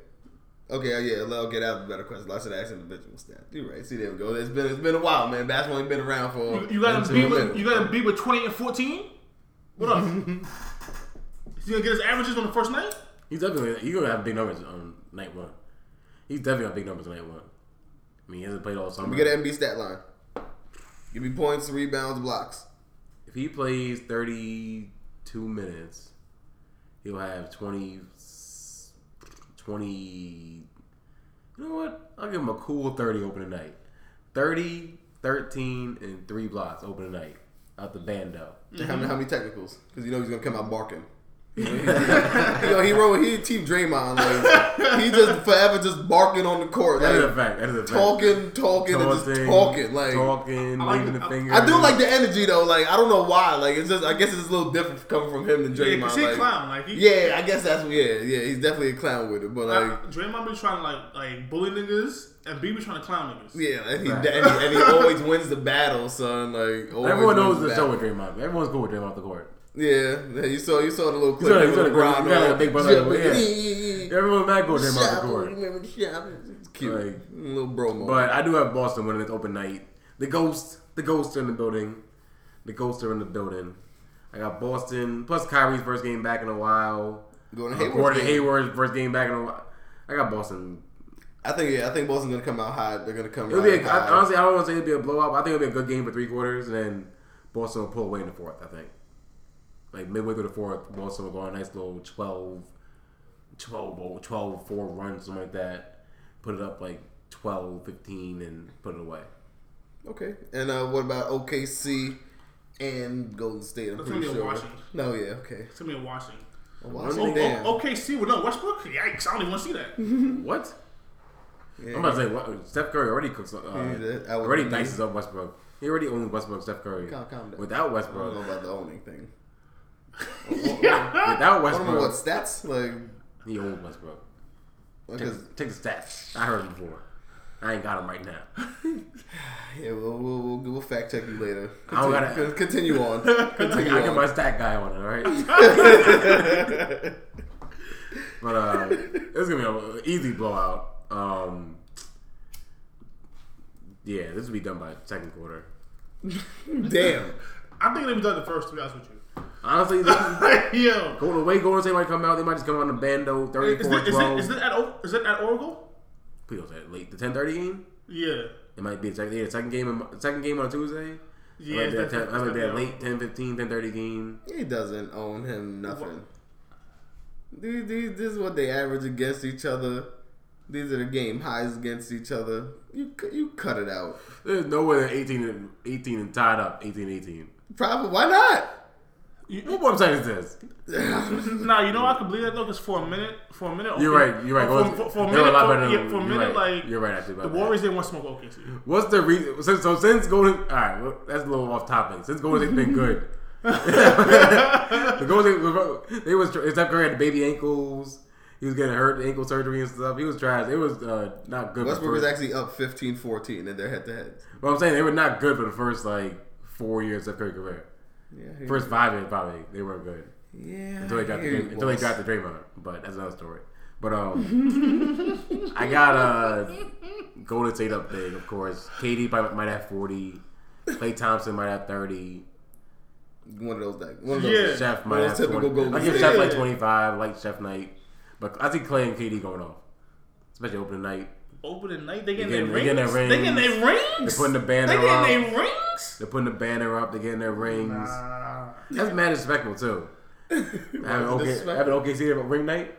Okay, yeah, I'll get out the better question. I should ask individual stats. You're right. See, there we go. It's been it's been a while, man. Basketball ain't been around for. You, you got him beat a with you got him beat with twenty and fourteen. What up? Is he gonna get his averages on the first night? He's definitely he's gonna have big numbers on night one. He's definitely got big numbers on night one. I mean, he hasn't played all summer. Let me get an Embiid stat line. Give me points, rebounds, blocks. If he plays 32 minutes, he'll have 20, 20. You know what? I'll give him a cool 30 opening night. 30, 13, and 3 blocks opening night out the bando. And How, many, how many technicals? Because you know he's gonna come out barking. You know, he, you he wrote he team Draymond like he just forever just barking on the court That is a like fact. That is a fact. talking, talking, and just talking like. talking, I like waving it. the I- finger. I do like the energy though. Like I don't know why. Like it's just I guess it's a little different coming from him than Yeah, Draymond. cause he a like, clown. Like he, Yeah, I guess that's yeah, yeah. He's definitely a clown with it, but like. uh, Draymond be trying to like like bully niggas, and B be trying to clown niggas. Yeah, and he, Right. and, he, and he always wins the battle, son. Like Everyone knows the the show battle. with Draymond. Everyone's cool with Draymond off the court. Yeah, yeah, you saw you saw the little clip. saw- you saw the- you a big brother, Yeah, yeah. yeah. Everyone's mad cool with Draymond the Shout, court. remember the shout. It's cute, Like- little bro moment. But I do have Boston winning this open night. The ghost, the ghosts are in the building. The ghosts are in the building. I got Boston plus Kyrie's first game back in a while. Going to Hayward's Gordon. Hayward's first game back in a while. I got Boston. I think yeah, I think Boston's gonna come out high. They're gonna come. It'll be right a, high. I, honestly, I don't want to say it'll be a blowout. But I think it'll be a good game for three quarters, and then Boston will pull away in the fourth. I think, like midway through the fourth, Boston will go on a nice little 12, 12, oh, 12 4 run, something like that. Put it up like 12, 15, and put it away. Okay, and uh, what about OKC and Golden State? I'm That's pretty gonna be a sure. washing. No, yeah, okay. It's gonna be a washing. Washington, damn. Oh, OKC with no Westbrook? Yikes! I don't even want to see that. What? Yeah. I'm about to say what, Steph Curry already cooks. Uh, Yeah, I already believe- dices up Westbrook. He already owns Westbrook. Steph Curry. Calm- calm down. Without I don't know Westbrook, about the owning thing. Without I don't know what stats like. he old Westbrook. Take, take the stats. I heard him before. I ain't got him right now. yeah, we'll, we'll, we'll, we'll fact check you later. I don't Continue, gotta- continue on. I, Continue I get on. my stat guy on it, all right? but uh, it's gonna be an easy blowout. Um, yeah, this will be done by second quarter. Damn. I think they'll be done the first. To be honest with you. Honestly, this, Yo, going away, Golden State might come out. They might just come on the bando is, 34 it, is, it, 12. is it at O- is it at Oracle? People say late the 10:30 game. Yeah. It might be a second, yeah, second game. Second game on Tuesday. Yeah, it might be a, it's 10, definitely- it might be a late 10, 15, 10 30 game. He doesn't own him nothing. These, these, this is what they average against each other. These are the game highs against each other. You you cut it out. There's no way they're 18 and 18 and tied up 18 18. Probably. Why not? What website is this? Nah, you know I can believe that though, because for a minute, for a minute, You're right. You're right. For, Golden- for, for a minute, were a lot for, better yeah, for a you're minute, right. like You're right, actually, The. Warriors didn't want to smoke OKC. What's the reason? So, so since Golden, all right, well, that's a little off topic. Since Golden State's been good, the Golden State, they was Steph Curry had the baby ankles. He was getting hurt, ankle surgery and stuff. He was trash. It was uh, not good. Westbrook for was actually up 15-14 in their head to head. But I'm saying they were not good for the first like four years of Curry career. Yeah. First five years probably they weren't good Yeah. until they got the hear you, until they got the Draymond. But that's another story. But um, I got uh Golden State up big, of course. KD probably might have forty. Klay Thompson might have thirty. One of those like one of those. Yeah. Chef One might of have typical 20. I give Chef like twenty five, like Chef Knight. But I think Klay and KD going off, especially opening night. Opening night, they getting They their getting- rings. they They getting getting their their rings. They're putting the banner They up. getting their rings. They're putting the banner up. They're getting their rings. Nah. That's mad disrespectful too. having okay, disrespectful? having OKC about ring night.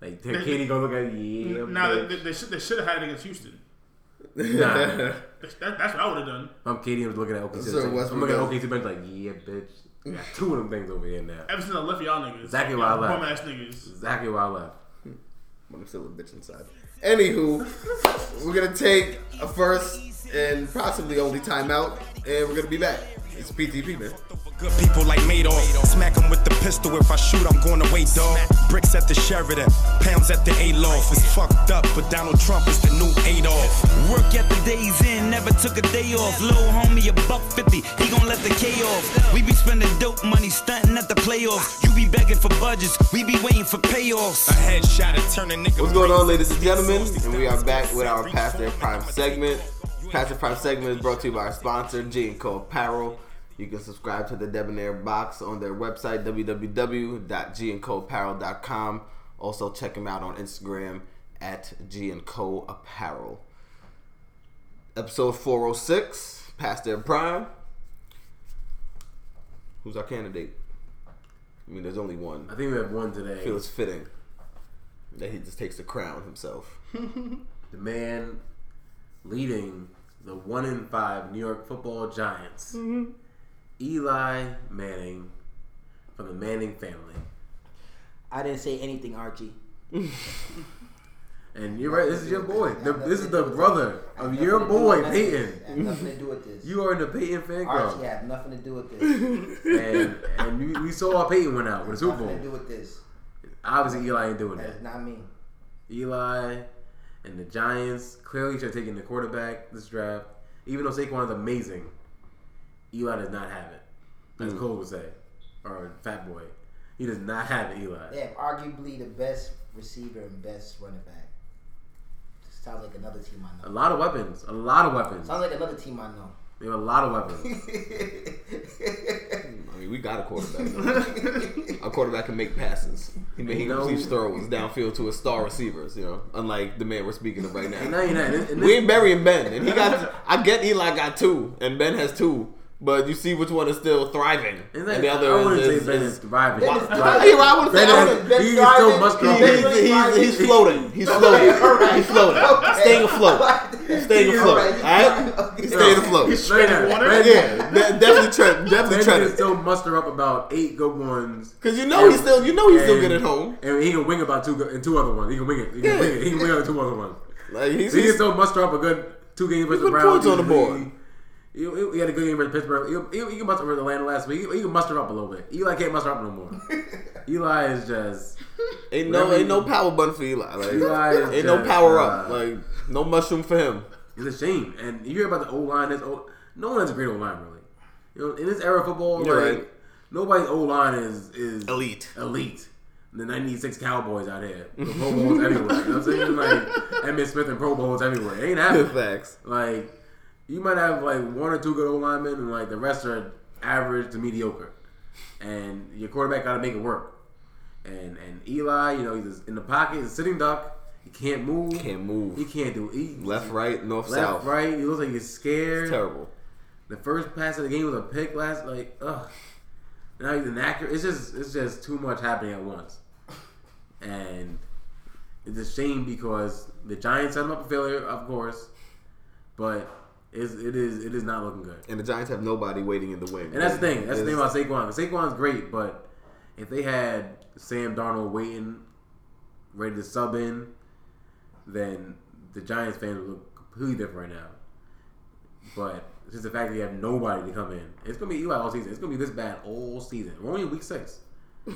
Like KD go look at yeah. Nah, they, they, they should they should have had it against Houston. Nah. That, that's what I would have done. I'm KD was looking at OKC. So I'm Westbrook looking at does- OKC bench like yeah, bitch. I got two of them things over here now. Ever since I left y'all niggas, Exactly why I left. Bum ass niggas. Exactly why I left. But I'm still a bitch inside. Anywho, we're gonna take a first and possibly only timeout, and we're gonna be back. It's PTP, man. Good people like Madoff. Smack 'em with the pistol. If I shoot, I'm going away, dog. Bricks at the Sheraton, pounds at the A-Loft. It's fucked up, but Donald Trump is the new Adolf. Work at the days in, never took a day off. Little homie, a buck fifty, he gon' let the K off. We be spending dope money, stunting at the playoffs. You be begging for budgets, we be waiting for payoffs. A headshot to turn a nigga. What's going on, ladies and gentlemen? And we are back with our Past Their Prime segment. Past Their Prime segment is brought to you by our sponsor, G and Co Apparel. You can subscribe to the Debonair box on their website, www.gandcoapparel.com. Also, check them out on Instagram at G and Co Apparel. Episode 406, Past Their Prime. Who's our candidate? I mean, there's only one. I think we have one today. I feel it's fitting that he just takes the crown himself. the man leading the one in five New York Football Giants, mm-hmm. Eli Manning from the Manning family. I didn't say anything, Archie. And you're right. This is your boy. The, this is the brother. Of your boy. Peyton. Nothing to do with this. You are in the Peyton fan Archie club, had nothing to do with this. and and we, we saw how Peyton went out with a Super Bowl. nothing to do with this. Obviously, Eli ain't doing That that. is not me. Eli and the Giants clearly should have taken the quarterback this draft. Even though Saquon is amazing, Eli does not have it. As hmm. Cole would say, or Fat Boy, he does not have it. Eli. They have arguably the best receiver and best running back. Sounds like another team I A know. A lot of weapons. A lot of weapons. Sounds like another team I know. They have a lot of weapons. I mean, we got a quarterback. a quarterback can make passes. He, he No. completes throws downfield to his star receivers. You know, unlike the man we're speaking of right now. now you're not. And We ain't burying Ben, and he got. I get Eli got two, and Ben has two. But you see which one is still thriving, And and, like, the I other wouldn't is, say is, Ben is is thriving. Ben is thriving. I wouldn't say- Ben I is- he's thriving. still muscular. He's, he's, he's, he's floating. He's floating. alright. He's floating. Okay. Staying afloat. Staying afloat. Alright, All right. okay. He's staying afloat. He's Ben- water. Ben- Yeah, de- definitely tread, Ben definitely can treading. still muster up about eight good ones. Because you know he's still, you know he's still And- good at home. And he can wing about two and two other ones. He can wing it. He can Yeah. wing it. He can wing out two other ones. Like he's, So he can still muster up a good two games versus the put Browns. points on the board. He, he, he had a good game versus Pittsburgh. He, he, he can muster up versus Atlanta last week. He, he can muster up a little bit. Eli can't muster up no more. Eli is just ain't no ain't no power button for Eli. Like Eli is ain't no just, power up. uh, Like no mushroom for him. it's a shame. And you hear about the O line. This old, no one has a great O line really. You know, in this era of football, You're like right. nobody's O line is is Elite. Elite. The '96 Cowboys out here, the Pro Bowls everywhere. You know what I'm saying? Like Emmitt Smith and Pro Bowls everywhere. It ain't happening. Facts. Like you might have like one or two good old linemen, and like the rest are average to mediocre. And your quarterback got to make it work. And and Eli, you know, he's in the pocket, he's a sitting duck. He can't move. Can't move. He can't do he, Left, right, north, left, south. right. He looks like he's scared. It's terrible. The first pass of the game was a pick last. Like, ugh. Now he's inaccurate. It's just it's just too much happening at once. And it's a shame because the Giants set him up for failure, of course, but it's, it is it is not looking good. And the Giants have nobody waiting in the wing. And that's the thing. That's the thing It's- about Saquon. Saquon's great, but if they had Sam Darnold waiting, ready to sub in, then the Giants fans would look completely different right now. But just the fact that you have nobody to come in, it's gonna be Eli all season. It's gonna be this bad all season. We're only in week six. We're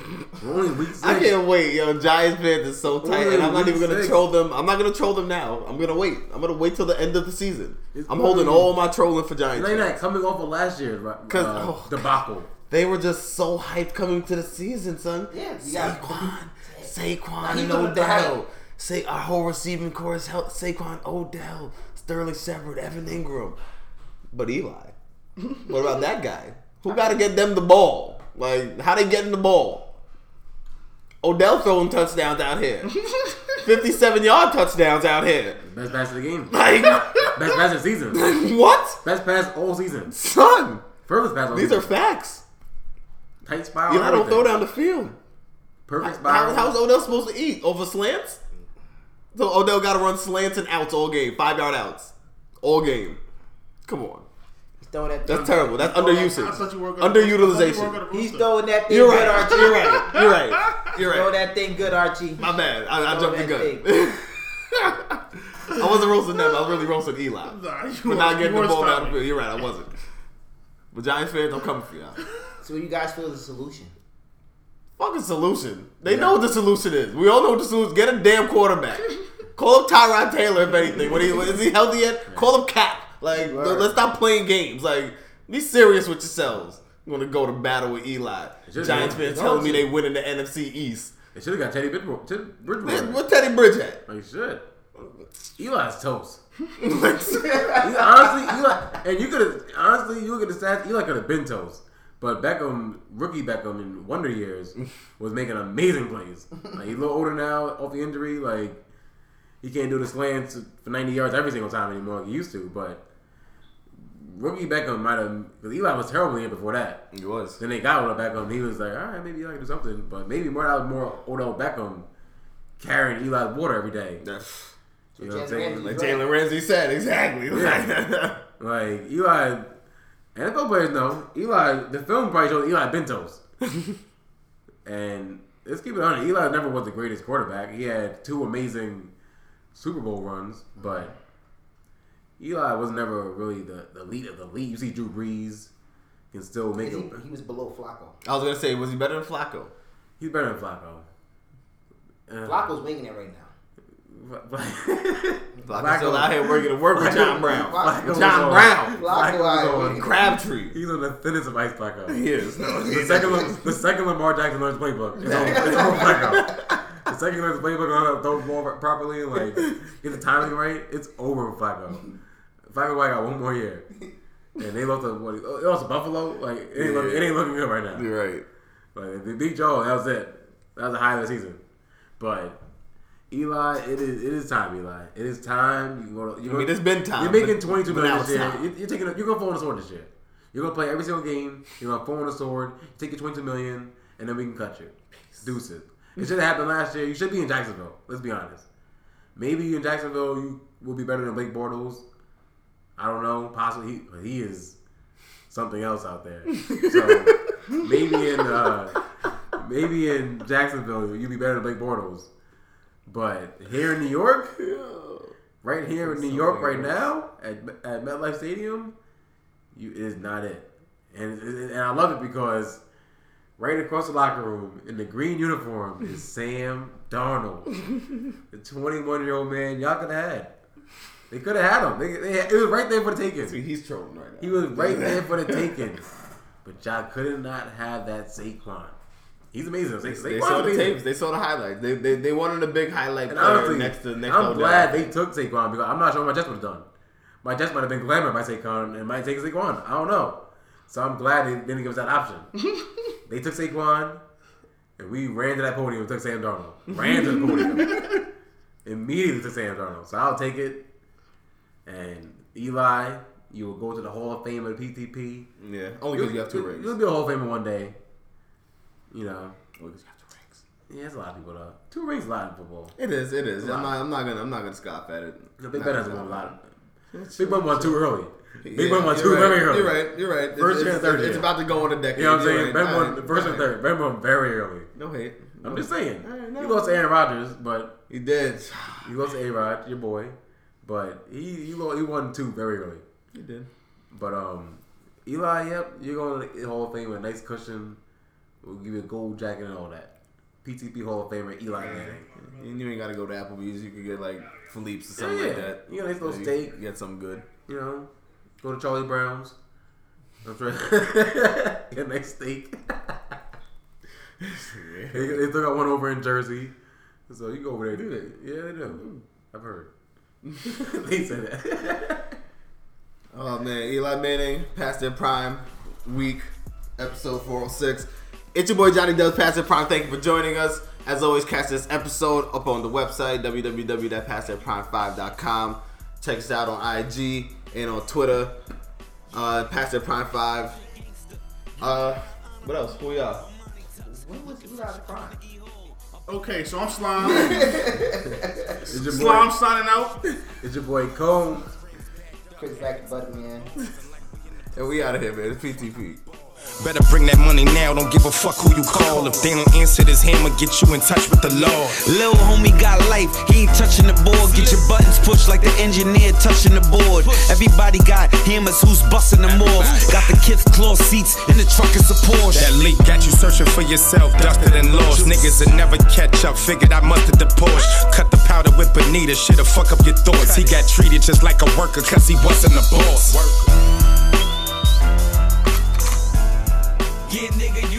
only week six. I can't wait, yo. Giants fans is so tight, Only and I'm not even gonna six. troll them. I'm not gonna troll them now. I'm gonna wait. I'm gonna wait till the end of the season. It's I'm holding all my trolling for Giants. And they're not coming off of last year's right, 'Cause- uh, oh. debacle. They were just so hyped coming to the season, son. Yeah, you got- Saquon, Saquon, he and Odell. Say our whole receiving corps is help. Saquon, Odell, Sterling Shepard, Evan Engram, but Eli. what about that guy? Who got to get them the ball? Like, how they getting the ball? Odell throwing touchdowns out here. 57 yard touchdowns out here. Best pass of the game. Like, Best pass of the season. what? Best pass all season. Son, Furthest pass all season. these season. are facts. tight spiral. Eli don't everything. throw down the field. Perfect How, spiral. how's Odell supposed to eat? Over slants? So Odell got to run slants and outs all game. Five yard outs. All game. Come on. He's throwing that. That's terrible. That's I underusage. thought you were gonna- I thought you were Underutilization. He's throwing that thing You're good, right. Archie. You're right. You're right. You're right. Throw right. that thing good, Archie. My bad. I, I jumped the gun. I wasn't roasting them. I was really roasting Eli. Nah, you For were- not you getting the were ball down the field. You're right. I wasn't. But Giants fans, I'm coming for y'all. So, what you guys feel is the solution? Fucking solution. They know what the solution is. We all know what the solution. Get a damn quarterback. Call up Tyrod Taylor if anything. When he is he healthy yet? Call him Cap. Like Word. let's stop playing games. Like be serious with yourselves. I'm gonna go to battle with Eli. Giants fans telling me they win in the NFC East. They should have got Teddy Bridgewater. Teddy Bridgewater. Where Teddy Bridge at? Like should. Eli's toast. Honestly, Eli, and you could have honestly, you look at the stats. Eli could have been toast, but Beckham, rookie Beckham in Wonder Years, was making amazing plays. Like he's a little older now, off the injury. Like he can't do the slants for ninety yards every single time anymore like he used to. But rookie Beckham might have because Eli was terrible here before that. He was. Then they got Odell Beckham. He was like, all right, maybe I can do something. But maybe more that was more Odell Beckham carrying Eli's water every day. You know what I'm saying? Like Jalen Ramsey said, exactly. Like Eli, NFL players know Eli. The film probably shows Eli Bentos, and let's keep it honest. Eli never was the greatest quarterback. He had two amazing Super Bowl runs, but Eli was never really the, the lead of the league. You see Drew Brees can still make He, it. he was below Flacco. I was gonna say, was he better than Flacco? He's better than Flacco. Uh, Flacco's winging it right now. Flacco's still out here working to work with John Brown. Flacco was John on- Brown. Flacco was out on. Crabtree. He's on the thinnest of ice Flacco. He is. The second, the second Lamar Jackson learns playbook. It's on, it's on Flacco. The second he learns playbook on how to throw the ball properly and like get the timing right, it's over with Flacco. Flacco I got one more year, and they lost to what? It lost to Buffalo. Like it ain't, look, it ain't looking good right now. You're right. Like if they beat Joe, that was it. That was the high of the season. But Eli, it is it is time, Eli. It is time. You go. To, you I mean, it's been time. You're making but- twenty two but million now this year. You're, you're taking. You're gonna fall on the sword this year. You're gonna play every single game. You're gonna fall on a sword. Take your 22 million, and then we can cut you. Deuces. It should have happened last year. You should be in Jacksonville. Let's be honest. Maybe in Jacksonville you will be better than Blake Bortles. I don't know. Possibly he, he is something else out there. So maybe in uh, maybe in Jacksonville you'd be better than Blake Bortles. But here in New York, right here in New York right now at, at MetLife Stadium, you it is not it. And and I love it because right across the locker room in the green uniform is Sam Darnold, the 21 year old man y'all could have had. They could have had him. They, they, it was right there for the taking. See, he's trolling right now. He was right there for the taking. But y'all could not have that Saquon. He's amazing. They Saquon's saw the amazing. tapes. They saw the highlights. They they, they wanted a big highlight And honestly, next to next I'm glad Odell. they took Saquon because I'm not sure what my Jets would have done. My Jets might have been glamored by Saquon and might take Saquon. I don't know. So I'm glad they didn't give us that option. they took Saquon, and we ran to that podium and took Sam Darnold. Ran to the podium. Immediately took Sam Darnold. So I'll take it. And Eli, you will go to the Hall of Fame of the PTP. Yeah, only because you have 2 You'll- rings. You'll be a Hall of Famer one day. You know. Only 'cause you have two rings. Yeah, there's a lot of people though. Two rings a lot in football. It is. It is. I'm not. I'm not gonna. I'm not gonna scoff at it. The Big Ben has won a lot. it. Big Ben won too early. Big Yeah, Ben won too right. very early. You're right. You're right. First it's, and it's, third it's year. about to go on a decade. You know what I'm saying? right. Ben won first and third. Ben won very early. No hate. I'm just saying. He no. lost to Aaron Rodgers, but He did. he lost to A Rod, your boy. But he he, lo- he won two very early. He did. But um, Eli, yep, you're going to the Hall of Fame with a nice cushion. We'll give you a gold jacket and all that. PTP Hall of Famer Eli Manning. And you ain't gotta go to Applebee's. You could get like Philippe's or something Yeah, like that. You a nice little You steak. Get something good. You know, go to Charlie Brown's. I'm get a nice steak. They, they still got one over in Jersey, so you go over there. Do they? Yeah, they do. I've heard. they said that. Oh man, Eli Manning past their prime week, episode 406. It's your boy Johnny Does Past Their Prime. Thank you for joining us. As always, catch this episode up on the website www.pasttheirprime5.com. Check us out on IG and on Twitter. Uh, Past Their Prime Five. Uh, what else? Who y'all? When was Eli's prime? Okay, so I'm Slime. It's your Slime boy. signing out. It's your boy Combs. Quick back to Butter And we out of here, man. It's PTP. Better bring that money now, don't give a fuck who you call. If they don't answer this hammer, get you in touch with the law. Lil homie got life, he ain't touching the board. Get your buttons pushed like the engineer touching the board. Everybody got hammers, who's busting them off? Got the kids' claw seats, in the truck is a Porsche. That leak got you searching for yourself, dusted and lost. Niggas that never catch up, figured I must have the Porsche. Cut the powder with Benita, shit'll fuck up your thoughts. He got treated just like a worker, cause he wasn't a boss. Yeah, nigga,